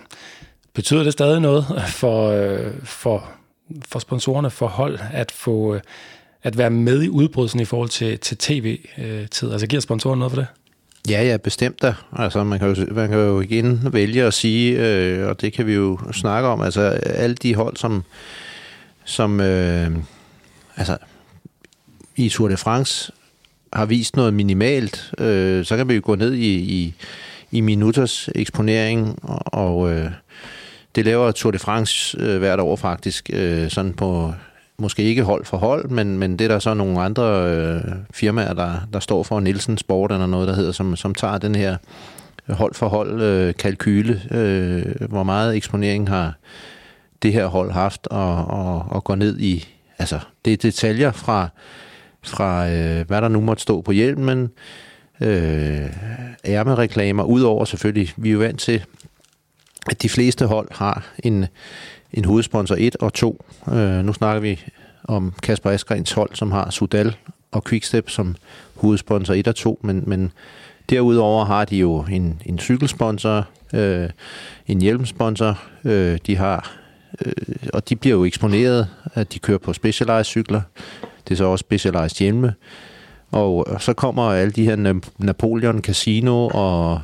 betyder det stadig noget for, øh, for, for sponsorerne for hold at få... Øh, at være med i udbrydelsen i forhold til, til tv-tid? Øh, altså giver sponsoren noget for det? Ja, ja, bestemt da. Altså, man kan jo, man kan jo igen vælge at sige, øh, og det kan vi jo snakke om, altså alle de hold, som, som øh, altså, i Tour de France har vist noget minimalt, øh, så kan vi jo gå ned i, i, i minutters eksponering, og, og øh, det laver Tour de France øh, hvert år faktisk, øh, sådan på måske ikke hold for hold, men, men det er der så nogle andre øh, firmaer, der, der står for. Nielsen Sport eller noget, der hedder, som, som tager den her hold for hold øh, kalkyle, øh, hvor meget eksponering har det her hold haft, og, og, og går ned i, altså det er detaljer fra, fra øh, hvad der nu måtte stå på hjelmen, øh, ærmereklamer, udover selvfølgelig, vi er jo vant til, at de fleste hold har en, en hovedsponsor 1 og 2. Øh, nu snakker vi om Kasper Asgrens hold, som har Sudal og Quickstep som hovedsponsor 1 og 2, men, men derudover har de jo en, en cykelsponsor, øh, en hjelmsponsor, øh, de har, øh, og de bliver jo eksponeret, at de kører på Specialized cykler, det er så også Specialized hjelme, og, og så kommer alle de her Napoleon Casino og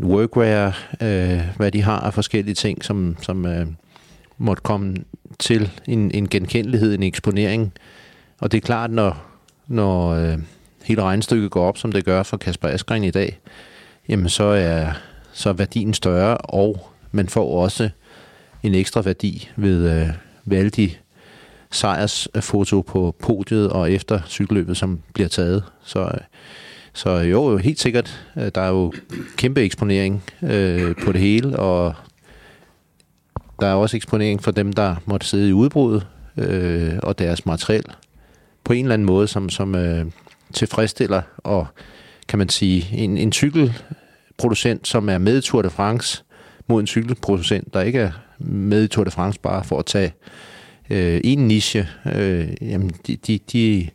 workwear, øh, hvad de har af forskellige ting, som, som øh, måtte komme til en, en genkendelighed, en eksponering. Og det er klart, når, når øh, hele regnstykket går op, som det gør for Kasper Askren i dag, jamen så er, så er værdien større, og man får også en ekstra værdi ved, øh, ved alle de sejrsfoto på podiet og efter cykelløbet, som bliver taget. Så, øh, så jo, helt sikkert, øh, der er jo kæmpe eksponering øh, på det hele, og der er også eksponering for dem, der måtte sidde i udbruddet øh, og deres materiel på en eller anden måde, som, som øh, tilfredsstiller og kan man sige, en, en cykelproducent, som er med i Tour de France, mod en cykelproducent, der ikke er med i Tour de France bare for at tage øh, en niche, øh, jamen de, de, de,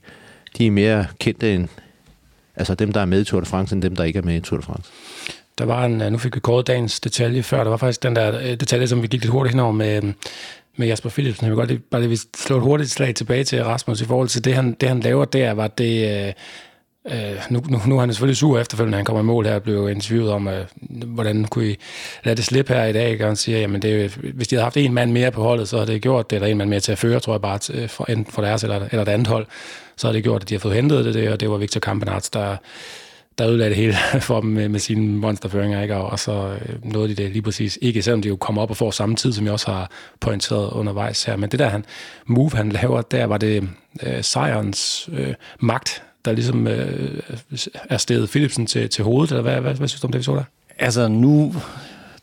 de er mere kendte end altså dem, der er med i Tour de France, end dem, der ikke er med i Tour de France. Der var en, øh, nu fik vi kåret dagens detalje før, der var faktisk den der øh, detalje, som vi gik lidt hurtigt henover med, øh, med Jasper Philipsen. Jeg vil godt lige, bare lige slå et hurtigt slag tilbage til Rasmus i forhold til det, han, det, han laver der, var det... Øh, Øh, nu, nu, nu er han selvfølgelig sur efterfølgende, han kommer i mål her og blev interviewet om, øh, hvordan kunne I lade det slippe her i dag, og han siger, jamen det, hvis de havde haft en mand mere på holdet, så havde det gjort det, eller en mand mere til at føre, tror jeg bare, til, for, enten for deres eller, eller et andet hold, så havde det gjort, at de har fået hentet det, og det var Victor Kampenarts, der, der ødelagde det hele <laughs> for dem med, med sine monsterføringer, ikke? og så øh, nåede de det lige præcis ikke, selvom de jo kommer op og får samme tid, som jeg også har pointeret undervejs her. Men det der han, move, han laver, der var det øh, sejrens øh, magt, der ligesom øh, er steget Philipsen til, til hovedet, eller hvad, hvad, hvad synes du om det, vi så der? Altså nu,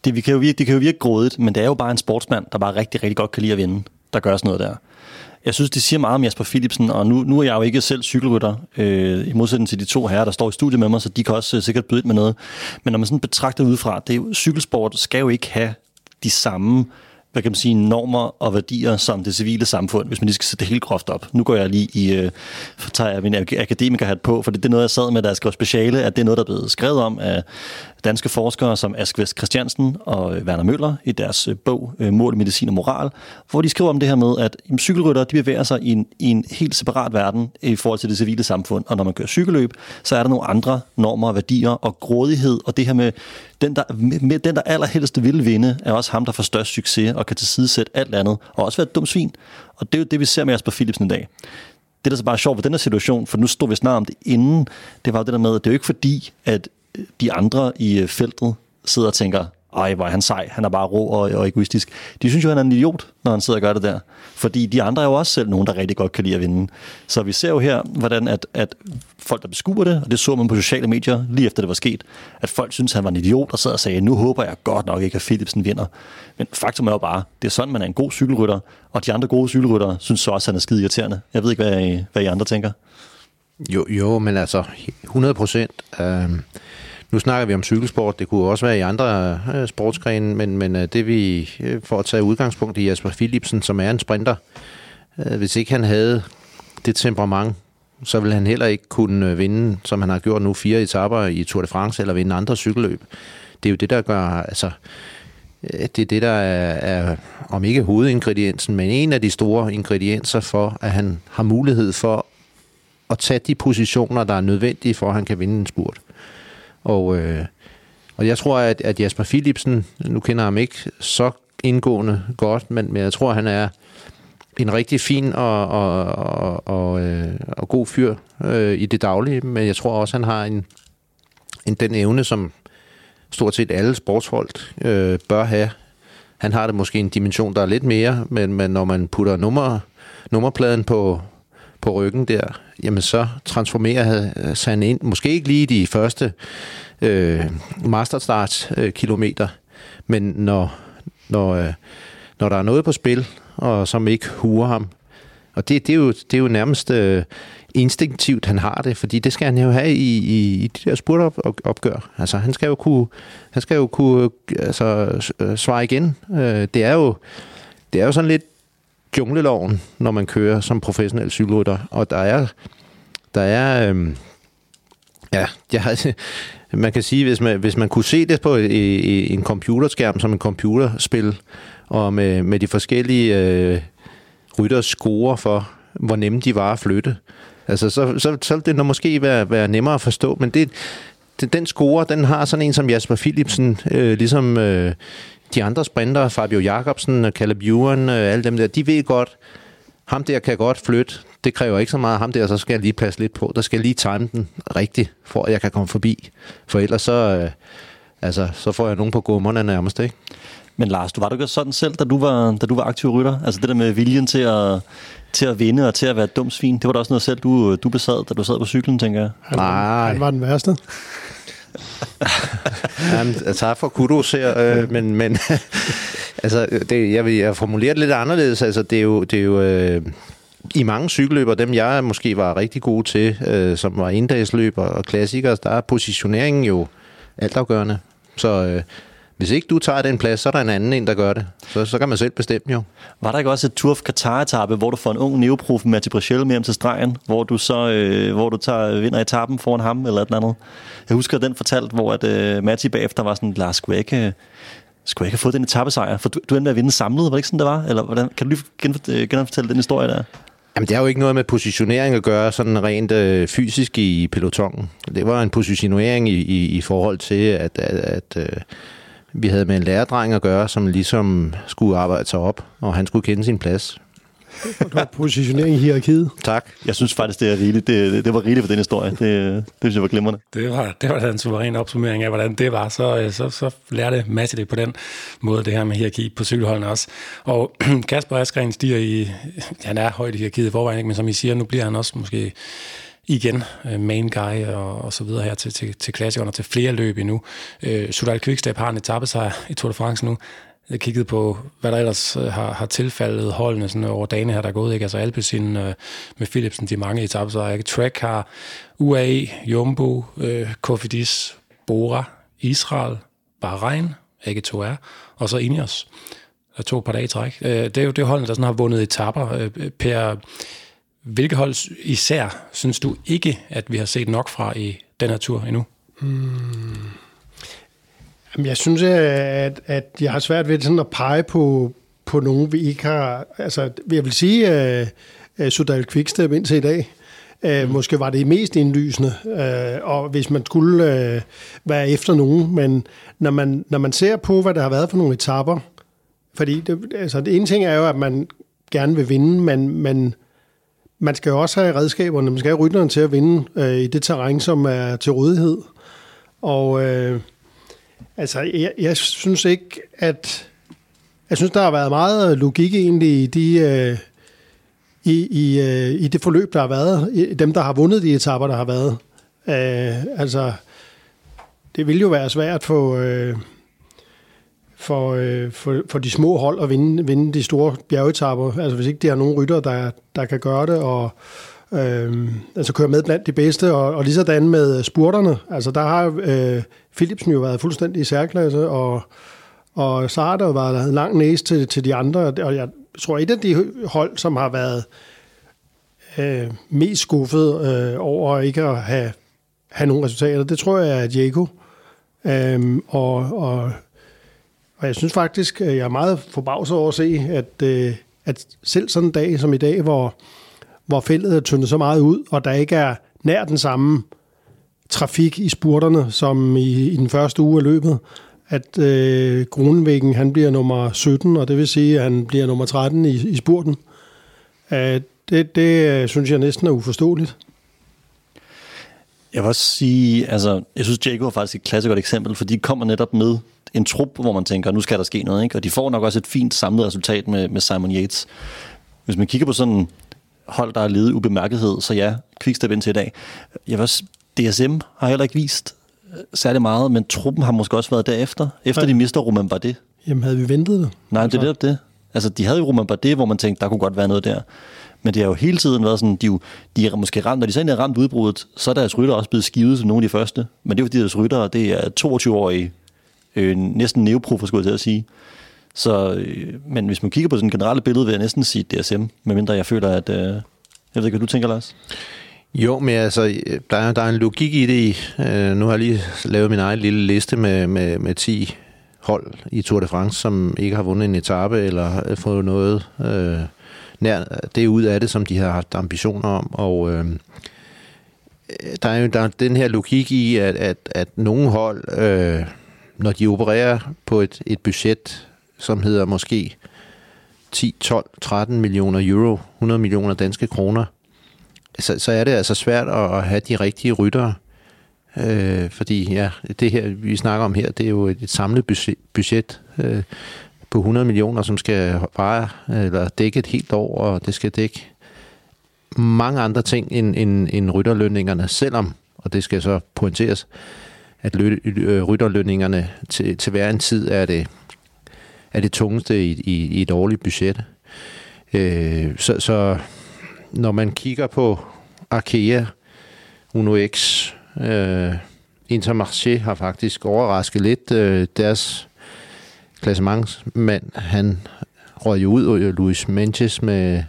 det, vi kan jo virke, det kan jo virke grådigt, men det er jo bare en sportsmand, der bare rigtig, rigtig godt kan lide at vinde, der gør sådan noget der. Jeg synes, det siger meget om Jasper Philipsen, og nu, nu er jeg jo ikke selv cykelrytter, øh, i modsætning til de to herrer, der står i studiet med mig, så de kan også øh, sikkert byde med noget. Men når man sådan betragter udefra, det er jo, cykelsport skal jo ikke have de samme hvad kan man sige, normer og værdier som det civile samfund, hvis man lige skal sætte det helt groft op. Nu går jeg lige i, øh, tager jeg min akademikerhat på, for det, det er noget, jeg sad med, da jeg skrev speciale, at det er noget, der er blevet skrevet om af danske forskere som Ask Vest Christiansen og øh, Werner Møller i deres øh, bog øh, Mål, Medicin og Moral, hvor de skriver om det her med, at cykelrytter de bevæger sig i en, i en helt separat verden i forhold til det civile samfund, og når man kører cykelløb, så er der nogle andre normer og værdier og grådighed, og det her med den, der, med, den, der allerhelst vil vinde, er også ham, der får størst succes og kan tilsidesætte alt andet, og også være et dumt svin. Og det er jo det, vi ser med Jasper Philipsen i dag det, der er så bare sjovt ved den her situation, for nu stod vi snart om det inden, det var jo det der med, at det er jo ikke fordi, at de andre i øh, feltet sidder og tænker, ej, hvor er han sej, han er bare rå og, og egoistisk. De synes jo, han er en idiot, når han sidder og gør det der. Fordi de andre er jo også selv nogen, der rigtig godt kan lide at vinde. Så vi ser jo her, hvordan at, at folk, der beskuer det, og det så man på sociale medier lige efter det var sket, at folk synes, han var en idiot og sad og sagde, nu håber jeg godt nok ikke, at Philipsen vinder. Men faktum er jo bare, det er sådan, man er en god cykelrytter, og de andre gode cykelryttere synes så også, at han er skide irriterende. Jeg ved ikke, hvad I, hvad I andre tænker. Jo, jo, men altså 100 procent. Øh nu snakker vi om cykelsport, det kunne også være i andre øh, sportsgrene, men, men øh, det vi, øh, får at tage udgangspunkt i Jasper Philipsen, som er en sprinter, øh, hvis ikke han havde det temperament, så ville han heller ikke kunne øh, vinde, som han har gjort nu, fire etaper i Tour de France, eller vinde andre cykelløb. Det er jo det, der gør, altså, øh, det er det, der er, er, om ikke hovedingrediensen, men en af de store ingredienser for, at han har mulighed for at tage de positioner, der er nødvendige for, at han kan vinde en spurt. Og, øh, og jeg tror, at, at Jasper Philipsen, nu kender jeg ham ikke så indgående godt, men, men jeg tror, han er en rigtig fin og, og, og, og, øh, og god fyr øh, i det daglige, men jeg tror også, han har en, en den evne, som stort set alle sportsfolk øh, bør have. Han har det måske en dimension, der er lidt mere, men, men når man putter nummer, nummerpladen på, på ryggen der, jamen så transformerer øh, han ind, måske ikke lige de første øh, masterstart øh, kilometer, men når, når, øh, når der er noget på spil, og som ikke huer ham, og det, det, er, jo, det er jo nærmest øh, instinktivt, han har det, fordi det skal han jo have i, i, i de der spurtopgør. Altså, han skal jo kunne, han skal jo kunne øh, altså, øh, svare igen. Øh, det er jo det er jo sådan lidt jungleloven, når man kører som professionel cykelrytter, og der er der er øhm, ja, jeg har, <laughs> man kan sige, hvis man, hvis man kunne se det på i, i en computerskærm som en computerspil, og med, med de forskellige øh, rytters score for, hvor nemme de var at flytte, altså, så, så, så ville det måske være, være nemmere at forstå, men det, det, den score, den har sådan en som Jasper Philipsen, øh, ligesom øh, de andre sprinter, Fabio Jacobsen, Caleb Ewan, øh, alle dem der, de ved godt, ham der kan godt flytte, det kræver ikke så meget ham der, så skal jeg lige passe lidt på. Der skal jeg lige time den rigtigt, for at jeg kan komme forbi. For ellers så, øh, altså, så får jeg nogen på gummerne nærmest, ikke? Men Lars, du var du ikke sådan selv, da du var, da du var aktiv rytter? Altså det der med viljen til at, til at vinde og til at være et dumt svin, det var da også noget selv, du, du besad, da du sad på cyklen, tænker jeg. Han, Nej. Han var den værste. Jamen, tak for kudos her, øh, men, men <laughs> altså, det, jeg vil jeg formulere det lidt anderledes. Altså, det er jo, det er jo øh, i mange cykelløber, dem jeg måske var rigtig god til, øh, som var inddagsløber og klassikere, der er positioneringen jo altafgørende. Så øh, hvis ikke du tager den plads, så er der en anden en, der gør det. Så, så kan man selv bestemme jo. Var der ikke også et Tour of Qatar-etappe, hvor du får en ung neoprof Matti Brichel med til stregen, hvor du så øh, hvor du tager, vinder etappen foran ham eller et andet? Jeg husker den fortalt, hvor at, øh, Matti bagefter var sådan, Lars, skulle jeg ikke, skulle jeg ikke have fået den etappesejr? For du, du endte med at vinde samlet, var det ikke sådan, det var? Eller hvordan, kan du lige genfortælle den historie der? Jamen, det har jo ikke noget med positionering at gøre, sådan rent øh, fysisk i pelotongen. Det var en positionering i, i, i forhold til, at, at, at øh, vi havde med en lærerdreng at gøre, som ligesom skulle arbejde sig op, og han skulle kende sin plads. Du har positionering i hierarkiet. Tak. Jeg synes faktisk, det er rigeligt. Det, det, det var rigeligt for den historie. Det, det synes jeg var glimrende. Det var, det var en suveræn opsummering af, hvordan det var. Så, så, så lærte Mads det på den måde, det her med hierarki på cykelholdene også. Og <clears throat> Kasper Askren stiger i... Han er højt i hierarkiet i forvejen, ikke? men som I siger, nu bliver han også måske igen øh, main guy og, og så videre her til, til, til klassikerne og til flere løb endnu. Øh, Sudal Quickstep har en etappe sig i Tour de France nu. Jeg kiggede på, hvad der ellers øh, har, har tilfaldet holdene sådan over dagene her, der er gået. Ikke? Altså Alpecin øh, med Philipsen, de mange etaper, så ikke? Trek har UAE, Jumbo, øh, Kofidis, Bora, Israel, Bahrain, ikke 2R, og så Ineos. Der tog et par dage i træk. Øh, det er jo det holdene, der sådan har vundet etapper. Øh, per, hvilke hold især synes du ikke, at vi har set nok fra i den her tur endnu? Hmm. Jamen, jeg synes, at, at jeg har svært ved sådan at pege på, på nogen, vi ikke har... Altså, jeg vil sige, at uh, Sudal Quickstep indtil i dag, uh, måske var det mest indlysende, uh, og hvis man skulle uh, være efter nogen, men når man, når man ser på, hvad der har været for nogle etapper, fordi det, altså, det ene ting er jo, at man gerne vil vinde, men, men man skal jo også have redskaberne, man skal have rytteren til at vinde øh, i det terræn, som er til rådighed. Og... øh, Altså, jeg, jeg synes ikke, at... Jeg synes, der har været meget logik egentlig i de... Øh, i, i, øh, i det forløb, der har været. I dem, der har vundet de etapper, der har været. Øh, altså, det vil jo være svært for, øh, for, øh, for, for de små hold at vinde, vinde de store bjergetapper. Altså, hvis ikke de har nogen rytter, der, der kan gøre det, og øh, altså køre med blandt de bedste, og, og lige sådan med spurterne. Altså, der har øh, Philipsen jo været fuldstændig i særklasse, og, og så har der jo været en lang næse til, til de andre, og jeg tror, et af de hold, som har været øh, mest skuffet øh, over ikke at have, have nogle resultater, det tror jeg er Diego. Øh, og, og, og jeg synes faktisk, øh, jeg er meget forbavset over at se, at, øh, at selv sådan en dag som i dag, hvor, hvor feltet er tyndet så meget ud, og der ikke er nær den samme trafik i spurterne, som i, i den første uge af løbet, at øh, Grunvæggen, han bliver nummer 17, og det vil sige, at han bliver nummer 13 i, i spurten. Øh, det, det øh, synes jeg næsten er uforståeligt. Jeg vil også sige, altså, jeg synes, Jago er faktisk et klasse godt eksempel, for de kommer netop med en trup, hvor man tænker, nu skal der ske noget, ikke? og de får nok også et fint samlet resultat med, med Simon Yates. Hvis man kigger på sådan hold, der er ledet ubemærkethed, så ja, Quickstep ind til i dag. Jeg vil også, DSM har heller ikke vist øh, særlig meget, men truppen har måske også været derefter, efter ja. de mister Roman Bardet. Jamen, havde vi ventet det? Nej, det er netop det. Altså, de havde jo Roman Bardet, hvor man tænkte, der kunne godt være noget der. Men det har jo hele tiden været sådan, de, jo, de er måske ramt, når de så er ramt udbruddet, så er deres rytter også blevet skivet som nogle af de første. Men det er jo fordi deres rytter, det er 22-årige, øh, næsten neoprofer, skulle jeg til at sige. Så, øh, men hvis man kigger på sådan generelle billede, vil jeg næsten sige DSM, medmindre jeg føler, at... Øh, jeg ved ikke, hvad du tænker, Lars? Jo, men altså, der er, der er en logik i det. Øh, nu har jeg lige lavet min egen lille liste med, med, med 10 hold i Tour de France, som ikke har vundet en etape eller øh, fået noget øh, nær det ud af det, som de har haft ambitioner om. Og øh, øh, der er jo der er den her logik i, at, at, at nogle hold, øh, når de opererer på et, et budget, som hedder måske 10, 12, 13 millioner euro, 100 millioner danske kroner, så, så er det altså svært at, at have de rigtige ryttere. Øh, fordi ja, det her, vi snakker om her, det er jo et, et samlet budget, budget øh, på 100 millioner, som skal bare eller dække et helt år, og det skal dække mange andre ting end, end, end rytterlønningerne, selvom, og det skal så pointeres, at lø, øh, rytterlønningerne til, til hver en tid er det, er det tungeste i, i, i et årligt budget. Øh, så, så når man kigger på Arkea, Uno X, øh, Intermarché har faktisk overrasket lidt. Øh, deres klassementsmand, han røg jo ud, og Luis Menches med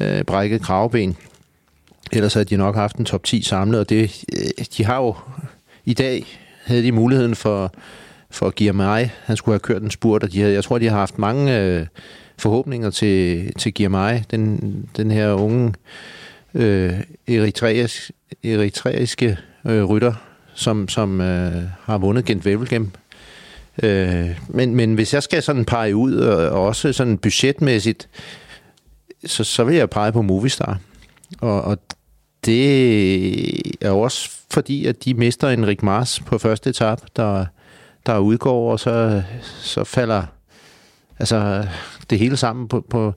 øh, brækket kravben. Ellers havde de nok haft en top 10 samlet, og det, øh, de har jo i dag havde de muligheden for, for at give mig. Han skulle have kørt en spurt, og de havde, jeg tror, de har haft mange øh, forhåbninger til, til Girmay, den, den her unge øh, eritreisk, eritreiske øh, rytter, som, som øh, har vundet Gent Wevelgem. Øh, men, men hvis jeg skal sådan pege ud, og, og også sådan budgetmæssigt, så, så vil jeg pege på Movistar. Og, og det er også fordi, at de mister en Rick Mars på første etap, der, der udgår, og så, så falder altså, det hele sammen på, på,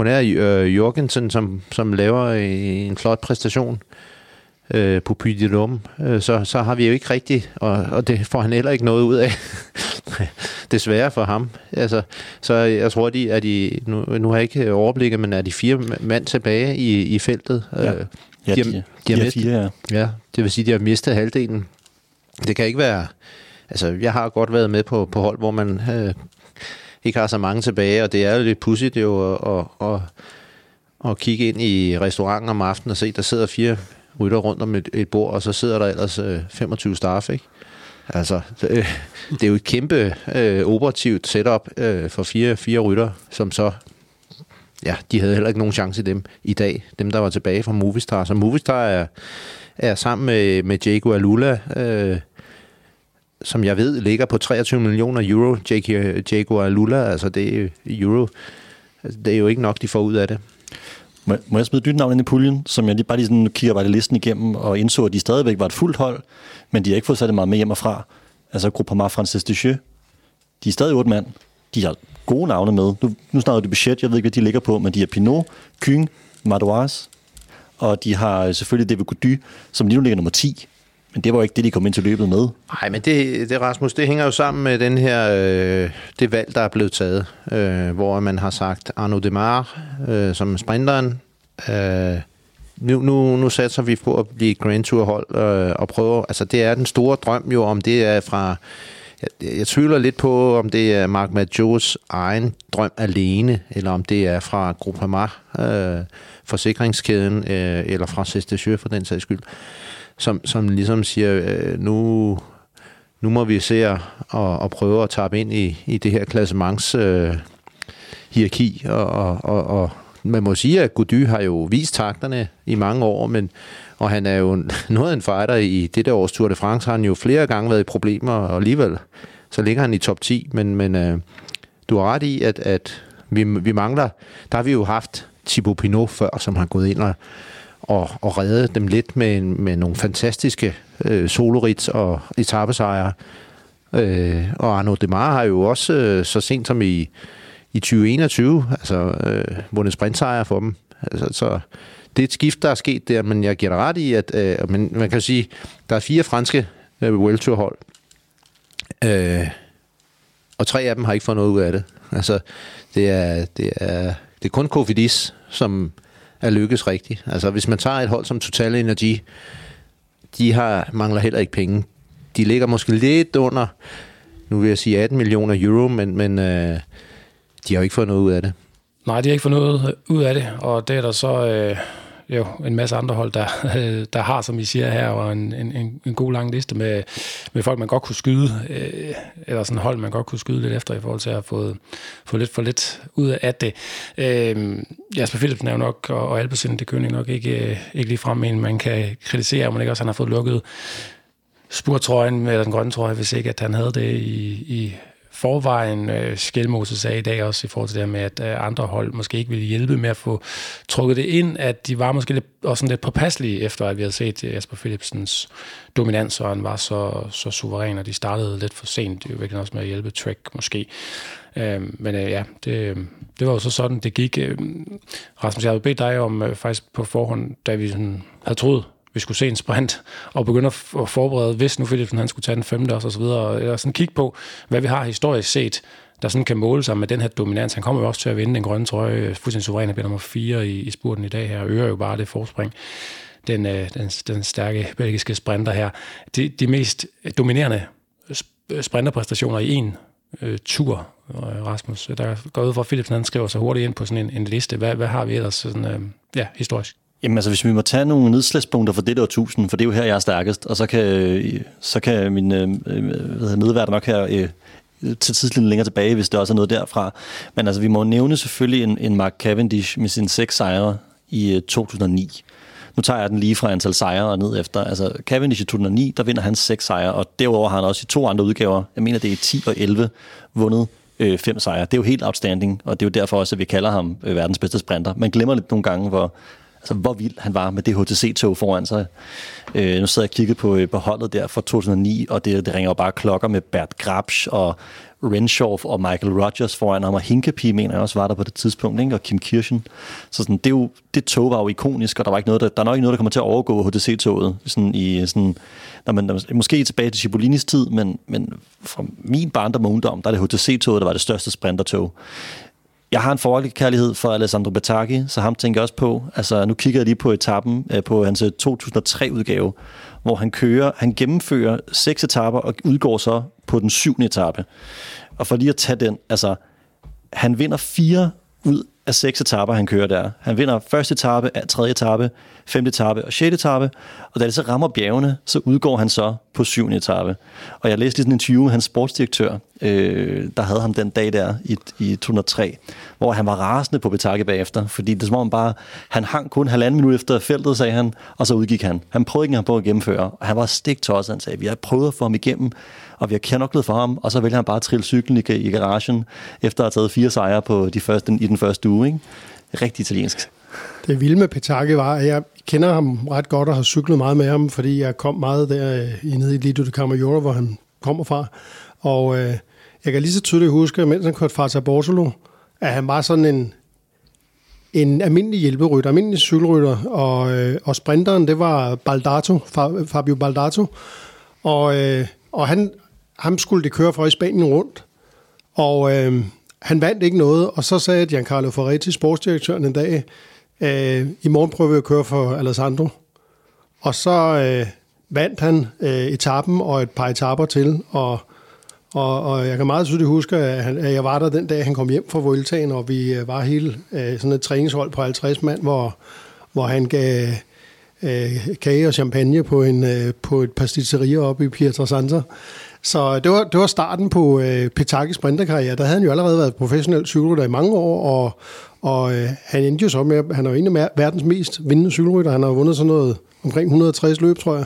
på nær øh, Jorgensen, som, som laver en flot præstation øh, på Puy de Lum, øh, så, så har vi jo ikke rigtigt, og, og det får han heller ikke noget ud af. <laughs> Desværre for ham. Altså, så jeg tror, de er de, nu, nu har jeg ikke overblikket, men er de fire mand tilbage i, i feltet? Ja. Øh, Ja, de, de, har, de, har fire, ja. ja, det vil sige, de har mistet halvdelen. Det kan ikke være... Altså, jeg har godt været med på, på hold, hvor man øh, ikke har så mange tilbage, og det er jo lidt pudsigt jo at, at, at, at kigge ind i restauranten om aftenen og se, der sidder fire rytter rundt om et, et bord, og så sidder der ellers øh, 25 staff, ikke? Altså, det, øh, det er jo et kæmpe øh, operativt setup øh, for fire, fire rytter, som så ja, de havde heller ikke nogen chance i dem i dag, dem der var tilbage fra Movistar. Så Movistar er, er sammen med, med Jago Alula, øh, som jeg ved ligger på 23 millioner euro, Jaguar Lula, altså det er euro, altså, det er jo ikke nok, de får ud af det. Må, må jeg smide dit navn ind i puljen, som jeg lige bare lige sådan kigger bare listen igennem og indså, at de stadigvæk var et fuldt hold, men de har ikke fået sat meget med hjem og fra. Altså Groupama Francis Descheux, de er stadig otte mand. De har gode navne med. Nu, nu snakker du budget, jeg ved ikke, hvad de ligger på, men de har Pinot, Kyng, Madouas, og de har øh, selvfølgelig David Gody, som lige nu ligger nummer 10. Men det var ikke det, de kom ind til løbet med. Nej, men det, det, Rasmus, det hænger jo sammen med den her, øh, det valg, der er blevet taget, øh, hvor man har sagt Arno Demar øh, som sprinteren. Øh, nu, nu, nu satser vi på at blive Grand Tour hold øh, og prøve, altså det er den store drøm jo, om det er fra jeg, jeg tvivler lidt på, om det er Mark Majos egen drøm alene, eller om det er fra Groupama, øh, forsikringskæden, øh, eller fra Cestacheux for den sags skyld, som, som ligesom siger, øh, nu, nu må vi se og, og prøve at tabe ind i, i det her klassements øh, hierarki. Og, og, og, og man må sige, at Gody har jo vist takterne i mange år, men, og han er jo <laughs> noget af en fighter i det der års Tour de France, har han jo flere gange været i problemer, og alligevel så ligger han i top 10, men, men øh, du har ret i, at, at vi, vi mangler, der har vi jo haft Thibaut Pinot før, som har gået ind og, og, og redde dem lidt med, med nogle fantastiske øh, solorits og etappesejre. Øh, og Arnaud Demar har jo også øh, så sent som i, i 2021 altså, øh, vundet sprintsejre for dem. Altså, så det er et skift, der er sket der, men jeg giver dig ret i, at øh, men man kan sige, der er fire franske øh, World Tour hold, øh, og tre af dem har ikke fået noget ud af det. Altså, det er, det er, det er kun Cofidis, som er lykkes rigtigt. Altså, hvis man tager et hold som Total Energy, de har, mangler heller ikke penge. De ligger måske lidt under, nu vil jeg sige 18 millioner euro, men, men øh, de har jo ikke fået noget ud af det. Nej, de har ikke fået noget ud af det, og det er der så øh, jo en masse andre hold, der, øh, <laughs> der har, som I siger her, og en, en, en god lang liste med, med folk, man godt kunne skyde, øh, eller sådan hold, man godt kunne skyde lidt efter, i forhold til at have fået, fået lidt for lidt ud af det. Øh, Jasper Philipsen er jo nok, og, og Alpecin, det kønning nok ikke, øh, ikke lige frem en, man kan kritisere, om man ikke også han har fået lukket spurtrøjen med den grønne trøje, hvis ikke at han havde det i, i forvejen. Øh, Skelmose sagde i dag også i forhold til det her med, at øh, andre hold måske ikke ville hjælpe med at få trukket det ind, at de var måske lidt, også sådan lidt påpasselige efter, at vi havde set øh, Jasper Philipsens dominans, og han var så, så suveræn, og de startede lidt for sent. Det er jo også med at hjælpe Trek måske. Øh, men øh, ja, det, det var jo så sådan, det gik. Øh, Rasmus, jeg havde bedt dig om øh, faktisk på forhånd, da vi sådan havde troet, vi skulle se en sprint, og begynde at forberede, hvis nu Philipsen han skulle tage den femte og så videre, eller sådan kigge på, hvad vi har historisk set, der sådan kan måle sig med den her dominans. Han kommer jo også til at vinde den grønne trøje, øh, fuldstændig suveræn, bliver nummer 4 i, i spurten i dag her, og øger jo bare det forspring den, øh, den, den stærke belgiske sprinter her. De, de mest dominerende øh, sprinterpræstationer i en øh, tur, Rasmus. Der går ud fra, at Philipsen han skriver sig hurtigt ind på sådan en, en liste. Hvad, hvad har vi ellers sådan, øh, ja, historisk? Jamen altså, hvis vi må tage nogle nedslagspunkter for det der tusind, for det er jo her, jeg er stærkest, og så kan, så kan min øh, øh medværter nok her øh, til tidslinjen længere tilbage, hvis det også er noget derfra. Men altså, vi må nævne selvfølgelig en, en Mark Cavendish med sine seks sejre i øh, 2009. Nu tager jeg den lige fra antal sejre og ned efter. Altså, Cavendish i 2009, der vinder han seks sejre, og derudover har han også i to andre udgaver, jeg mener det er 10 og 11, vundet øh, fem sejre. Det er jo helt outstanding, og det er jo derfor også, at vi kalder ham øh, verdens bedste sprinter. Man glemmer lidt nogle gange, hvor, altså, hvor vild han var med det HTC-tog foran sig. Øh, nu sidder jeg og kigger på, øh, på holdet der fra 2009, og det, det ringer jo bare klokker med Bert Grabsch og Renshaw og Michael Rogers foran ham, og Hinkepie mener jeg også var der på det tidspunkt, ikke? og Kim Kirchen. Så sådan, det, er jo, det tog var jo ikonisk, og der, var ikke noget, der, der er nok ikke noget, der kommer til at overgå HTC-toget. Sådan i, sådan, når man, måske tilbage til Cipollinis tid, men, men fra min barndom og ungdom, der er det HTC-toget, der var det største sprintertog. Jeg har en forhold kærlighed for Alessandro Bataki, så ham tænker jeg også på. Altså, nu kigger jeg lige på etappen øh, på hans øh, 2003-udgave, hvor han kører, han gennemfører seks etapper og udgår så på den syvende etape. Og for lige at tage den, altså, han vinder fire ud af seks etaper, han kører der. Han vinder første etape, tredje etape, femte etape og sjette etape, og da det så rammer bjergene, så udgår han så på syvende etape. Og jeg læste lige sådan en interview med hans sportsdirektør, øh, der havde ham den dag der i, i 2003, hvor han var rasende på betakke bagefter, fordi det er som om bare, han hang kun halvanden minut efter feltet, sagde han, og så udgik han. Han prøvede ikke på at gennemføre, og han var stik tosset, han sagde, vi har prøvet at få ham igennem, og vi har knoklet for ham, og så vælger han bare at trille cyklen i, i garagen, efter at have taget fire sejre på de første, i den første uge. Ikke? Rigtig italiensk. Det vilde med Petake var, at jeg kender ham ret godt og har cyklet meget med ham, fordi jeg kom meget der øh, i nede i Lido de Camaiore, hvor han kommer fra. Og øh, jeg kan lige så tydeligt huske, mens han kørte Fata Bortolo, at han var sådan en, en almindelig hjælperytter, almindelig cykelrytter, og, øh, og sprinteren, det var Baldato, Fabio Baldato, og, øh, og han, ham skulle det køre for i Spanien rundt, og øh, han vandt ikke noget, og så sagde Giancarlo Ferretti, sportsdirektøren en dag, øh, i morgen prøver vi at køre for Alessandro. Og så øh, vandt han øh, etappen og et par etapper til, og, og, og jeg kan meget tydeligt huske, at, han, at jeg var der den dag, han kom hjem fra Vueltaen, og vi øh, var hele øh, sådan et træningshold på 50 mand, hvor, hvor han gav øh, kage og champagne på, en, øh, på et pastisserie oppe i Pietrasanta. Så det var, det var starten på øh, Petakis sprinterkarriere. Der havde han jo allerede været professionel cykelrytter i mange år, og, og øh, han endte jo så med, han er jo en af verdens mest vindende cykelrytter. Han har vundet sådan noget omkring 160 løb, tror jeg.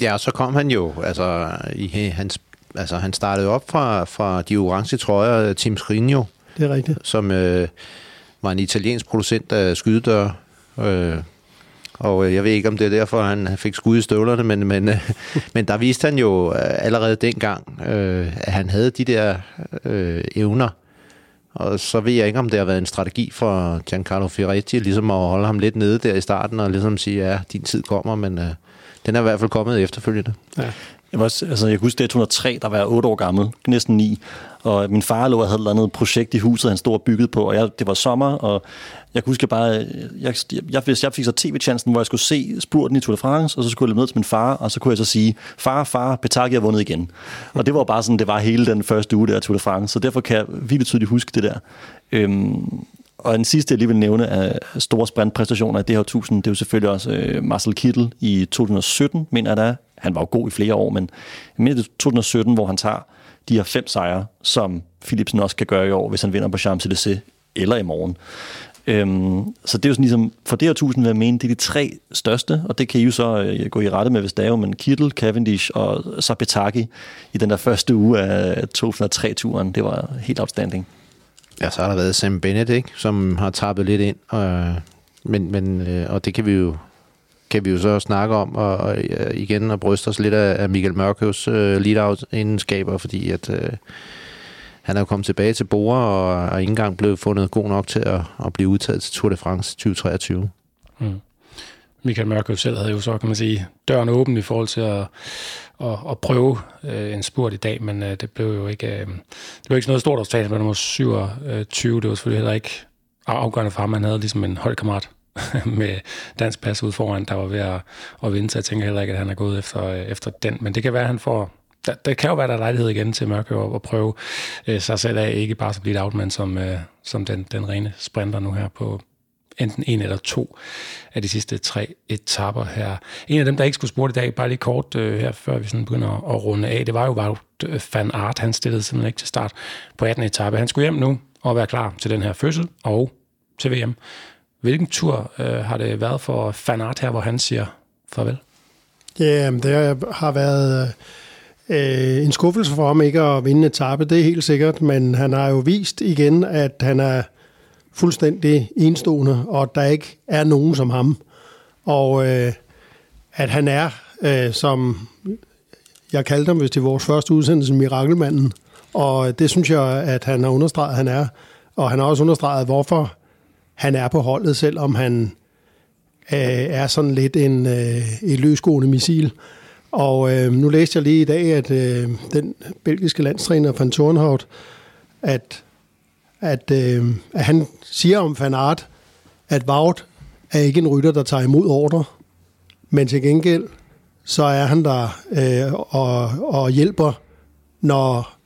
Ja, og så kom han jo, altså, i hans, altså han startede op fra, fra de orange trøjer, Tim Scrigno, Det er rigtigt. som øh, var en italiensk producent af skydedøre. Øh, og øh, jeg ved ikke, om det er derfor, han fik skud i støvlerne, men, men, øh, <laughs> men der viste han jo øh, allerede dengang, øh, at han havde de der øh, evner. Og så ved jeg ikke, om det har været en strategi for Giancarlo Ferretti, ligesom at holde ham lidt nede der i starten, og ligesom sige, ja, din tid kommer, men øh, den er i hvert fald kommet efterfølgende. Jeg, var, også- altså, jeg kan huske, det er 203, der var jeg 8 år gammel, næsten 9. Og min far lå og havde et eller andet projekt i huset, han stod og byggede på, og jeg, det var sommer, og jeg kan huske jeg bare, jeg, jeg, jeg, hvis jeg fik så tv-chancen, hvor jeg skulle se spurten i Tour de France, og så skulle jeg løbe ned til min far, og så kunne jeg så sige, far, far, Petaki har vundet igen. Og det var bare sådan, det var hele den første uge der i Tour de France, så derfor kan jeg virkelig tydeligt huske det der. Øhm, og den sidste, jeg lige vil nævne af store sprintpræstationer i det her 1000, det er jo selvfølgelig også øh, Marcel Kittel i 2017, mener jeg da. Han var jo god i flere år, men jeg mener det 2017, hvor han tager de her fem sejre, som Philipsen også kan gøre i år, hvis han vinder på Champs-Élysées eller i morgen. Øhm, så det er jo sådan ligesom, for det her 1000 vil jeg mene, det er de tre største, og det kan I jo så øh, gå i rette med, hvis det er jo, men Kittel, Cavendish og så i den der første uge af 2003-turen, det var helt outstanding. Ja, så har der været Sam Bennett, ikke, som har tappet lidt ind, og, øh, men, men, øh, og det kan vi jo kan vi jo så snakke om, og, og igen og bryste os lidt af, af Michael Mørkøvs øh, lead-out-indskaber, fordi at øh, han er jo kommet tilbage til Bora, og er ikke engang blevet fundet god nok til at, at blive udtaget til Tour de France 2023. Mm. Michael Mørkøv selv havde jo så, kan man sige, døren åben i forhold til at, at, at prøve øh, en spurt i dag, men øh, det blev jo ikke, øh, det blev ikke sådan noget stort resultat med nummer 27. Det var selvfølgelig heller ikke afgørende for ham. Han havde ligesom en holdkammerat <laughs> med dansk pas ud foran, der var ved at, at vinde, så jeg tænker heller ikke, at han er gået efter, øh, efter den. Men det kan være, at han får... Der, der kan jo være, der er lejlighed igen til Mørke at, at prøve øh, sig selv af, ikke bare som blive et som, øh, som den, den rene sprinter nu her på, enten en eller to af de sidste tre etapper her. En af dem, der ikke skulle spurgte i dag, bare lige kort øh, her, før vi sådan begynder at, at runde af, det var jo Wout øh, van Aert. Han stillede simpelthen ikke til start på 18. etape. Han skulle hjem nu og være klar til den her fødsel og til VM. Hvilken tur øh, har det været for Fanart her, hvor han siger farvel? Ja, det har været øh, en skuffelse for ham ikke at vinde etape, det er helt sikkert, men han har jo vist igen, at han er fuldstændig enstående, og at der ikke er nogen som ham. Og øh, at han er, øh, som jeg kaldte ham, hvis det er vores første udsendelse, mirakelmanden. Og øh, det synes jeg, at han har understreget, at han er. Og han har også understreget, hvorfor han er på holdet, selvom han øh, er sådan lidt en, øh, et løsgående missil. Og øh, nu læste jeg lige i dag, at øh, den belgiske landstræner Van Thornhout, at, at, øh, at han siger om Van Aert, at Vaut er ikke en rytter, der tager imod ordre, men til gengæld, så er han der øh, og, og hjælper, når,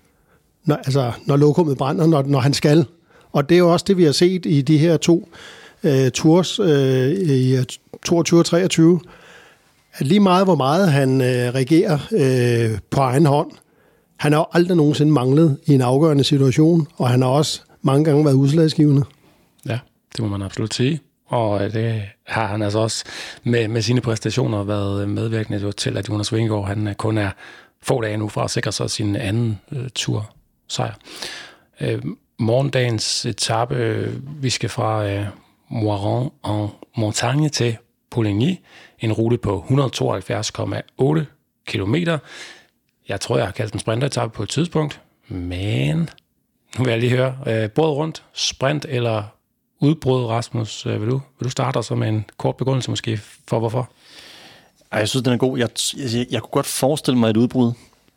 når, altså, når lokummet brænder, når, når han skal. Og det er jo også det, vi har set i de her to øh, tours øh, i 22 og 23, at lige meget hvor meget han øh, regerer øh, på egen hånd, han har jo aldrig nogensinde manglet i en afgørende situation, og han har også mange gange været udslagsgivende. Ja, det må man absolut sige. Og øh, det har han altså også med, med sine præstationer været øh, medvirkende til, at Jonas Vingegaard han øh, kun er få dage nu fra at sikre sig sin anden øh, tur sejr. Øh, morgendagens etape, vi skal fra øh, Moiron en Montagne til Poligny, en rute på 172,8 km. Jeg tror, jeg har kaldt den sprinteretappe på et tidspunkt, men nu vil jeg lige høre. Øh, både rundt, sprint eller udbrud, Rasmus? Øh, vil, du, vil du starte så med en kort begrundelse måske for hvorfor? Ej, jeg synes, den er god. Jeg, jeg, jeg kunne godt forestille mig et udbrud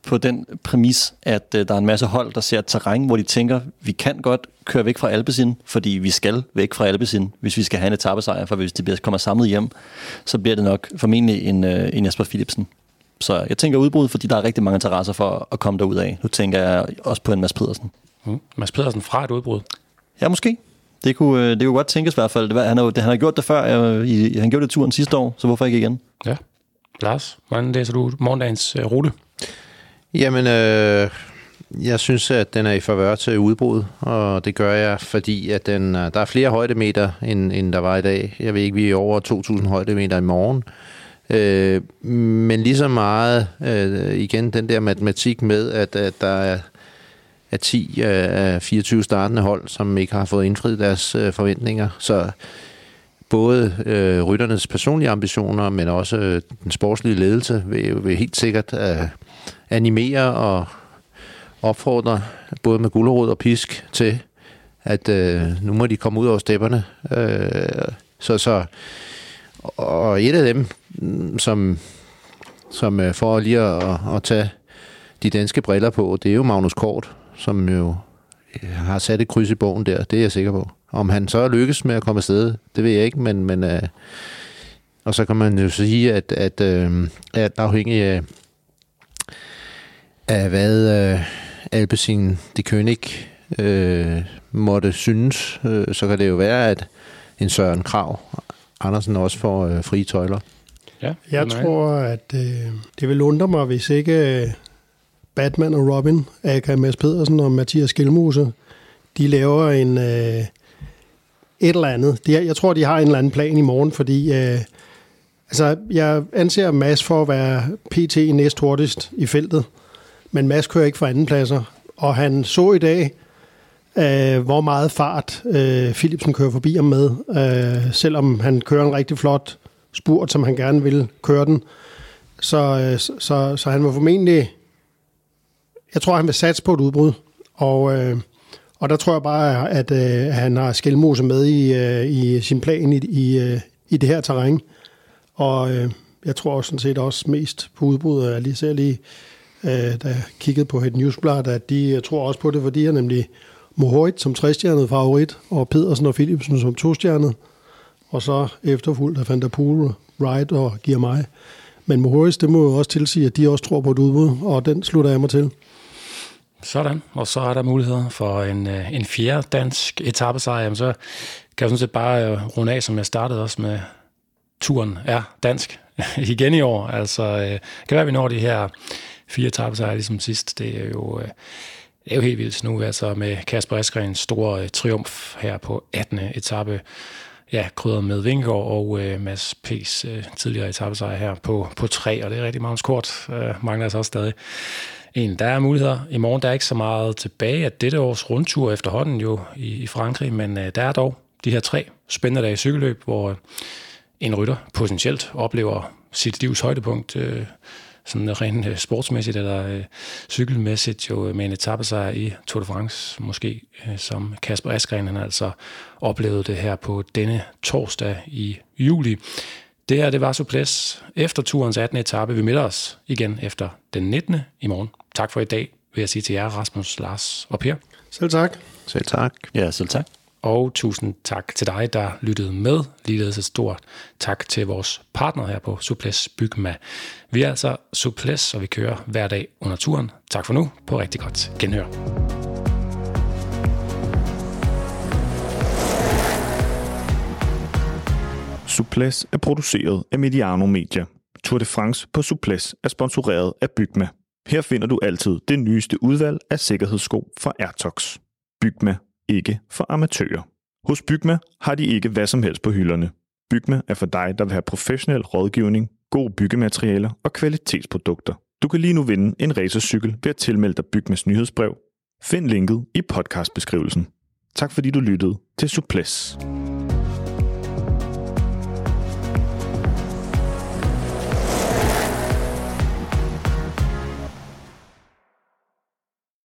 på den præmis, at øh, der er en masse hold, der ser et terræn, hvor de tænker, vi kan godt køre væk fra Alpecin, fordi vi skal væk fra Alpecin, hvis vi skal have en etappesejr, for hvis det bliver, kommer samlet hjem, så bliver det nok formentlig en, øh, en Jasper Philipsen. Så jeg tænker udbrud, fordi der er rigtig mange interesser for at komme derud af. Nu tænker jeg også på en Mads Pedersen. Mm. Mads Pedersen fra et udbrud. Ja, måske. Det kunne, øh, det kunne godt tænkes i hvert fald. Det var, han, har, han har gjort det før. Øh, i, han gjorde det turen sidste år, så hvorfor ikke igen? Ja. Lars, hvordan læser du morgendagens øh, rute? Jamen, øh, jeg synes, at den er i favør til udbrud, og det gør jeg, fordi at den, øh, der er flere højdemeter, end, end der var i dag. Jeg ved ikke, vi er over 2.000 højdemeter i morgen. Øh, men lige så meget, øh, igen, den der matematik med, at, at der er, af 10 af 24 startende hold, som ikke har fået indfriet deres øh, forventninger. Så både øh, rytternes personlige ambitioner, men også øh, den sportslige ledelse vil, vil helt sikkert øh, animere og opfordre både med gulerod og pisk til, at øh, nu må de komme ud over stepperne. Øh, så, så, og et af dem, mm, som, som øh, for lige at, at tage de danske briller på, det er jo Magnus Kort, som jo øh, har sat et kryds i bogen der, det er jeg sikker på. Om han så lykkes med at komme afsted, det ved jeg ikke, men, men øh, og så kan man jo sige, at, at, øh, at afhængig af, af hvad øh, Alpecin de König øh, måtte synes, øh, så kan det jo være, at en Søren Krav Andersen også får øh, frie tøjler. Ja, jeg tror, at øh, det vil undre mig, hvis ikke øh, Batman og Robin, A.K. Mads Pedersen og Mathias Skelmose, de laver en... Øh, et eller andet. De, jeg tror, de har en eller anden plan i morgen, fordi øh, altså, jeg anser Mads for at være PT næst hurtigst i feltet, men Mads kører ikke for andenpladser, og han så i dag, øh, hvor meget fart øh, Philipsen kører forbi ham med, øh, selvom han kører en rigtig flot spurt, som han gerne vil køre den. Så, øh, så, så, så han var formentlig, jeg tror, han vil satse på et udbrud, og... Øh, og der tror jeg bare, at øh, han har skældmose med i, øh, i sin plan i, i, øh, i det her terræn. Og øh, jeg tror sådan set også mest på udbrud, Jeg lige ser lige, øh, kiggede på et newsblad, at de jeg tror også på det, fordi de er nemlig Mohoit som trestjernet favorit, og Pedersen og Philipsen som tostjernet, og så efterfulgt af Van der Poel, Wright og mig. Men Mohoit, det må jo også tilsige, at de også tror på et udbud, og den slutter jeg mig til. Sådan, og så er der muligheder for en, øh, en fjerde dansk etappesejr. Jamen, så kan jeg sådan set bare øh, runde af, som jeg startede også med, turen er dansk <laughs> igen i år. Altså, øh, kan være, at vi når de her fire tabsejre ligesom sidst. Det er jo, øh, det er jo helt vildt nu, altså med Kasper Eskrens store øh, triumf her på 18. etape. Ja, krydret med Vingegaard og øh, Mads P's øh, tidligere etappesejr her på, på tre, og det er rigtig meget kort. Øh, mangler altså også stadig en. Der er muligheder. I morgen der er ikke så meget tilbage af dette års rundtur efterhånden jo i, i Frankrig, men øh, der er dog de her tre spændende dage i cykelløb, hvor øh, en rytter potentielt oplever sit livs højdepunkt, øh, sådan rent øh, sportsmæssigt eller øh, cykelmæssigt jo med en etape sig i Tour de France, måske øh, som Kasper Askren, han altså oplevede det her på denne torsdag i juli. Det her, det var Suples efter turens 18. etape. Vi melder os igen efter den 19. i morgen. Tak for i dag, vil jeg sige til jer, Rasmus, Lars og Per. Selv tak. Selv tak. Ja, selv tak. Og tusind tak til dig, der lyttede med. Ligeledes et stort tak til vores partner her på Suples Bygma. Vi er altså Suples, og vi kører hver dag under turen. Tak for nu. På rigtig godt genhør. Suples er produceret af Mediano Media. Tour de France på Suples er sponsoreret af Bygma. Her finder du altid det nyeste udvalg af sikkerhedssko fra Airtox. Bygma, ikke for amatører. Hos Bygma har de ikke hvad som helst på hylderne. Bygma er for dig, der vil have professionel rådgivning, gode byggematerialer og kvalitetsprodukter. Du kan lige nu vinde en racercykel ved at tilmelde dig Bygmas nyhedsbrev. Find linket i podcastbeskrivelsen. Tak fordi du lyttede til Suples.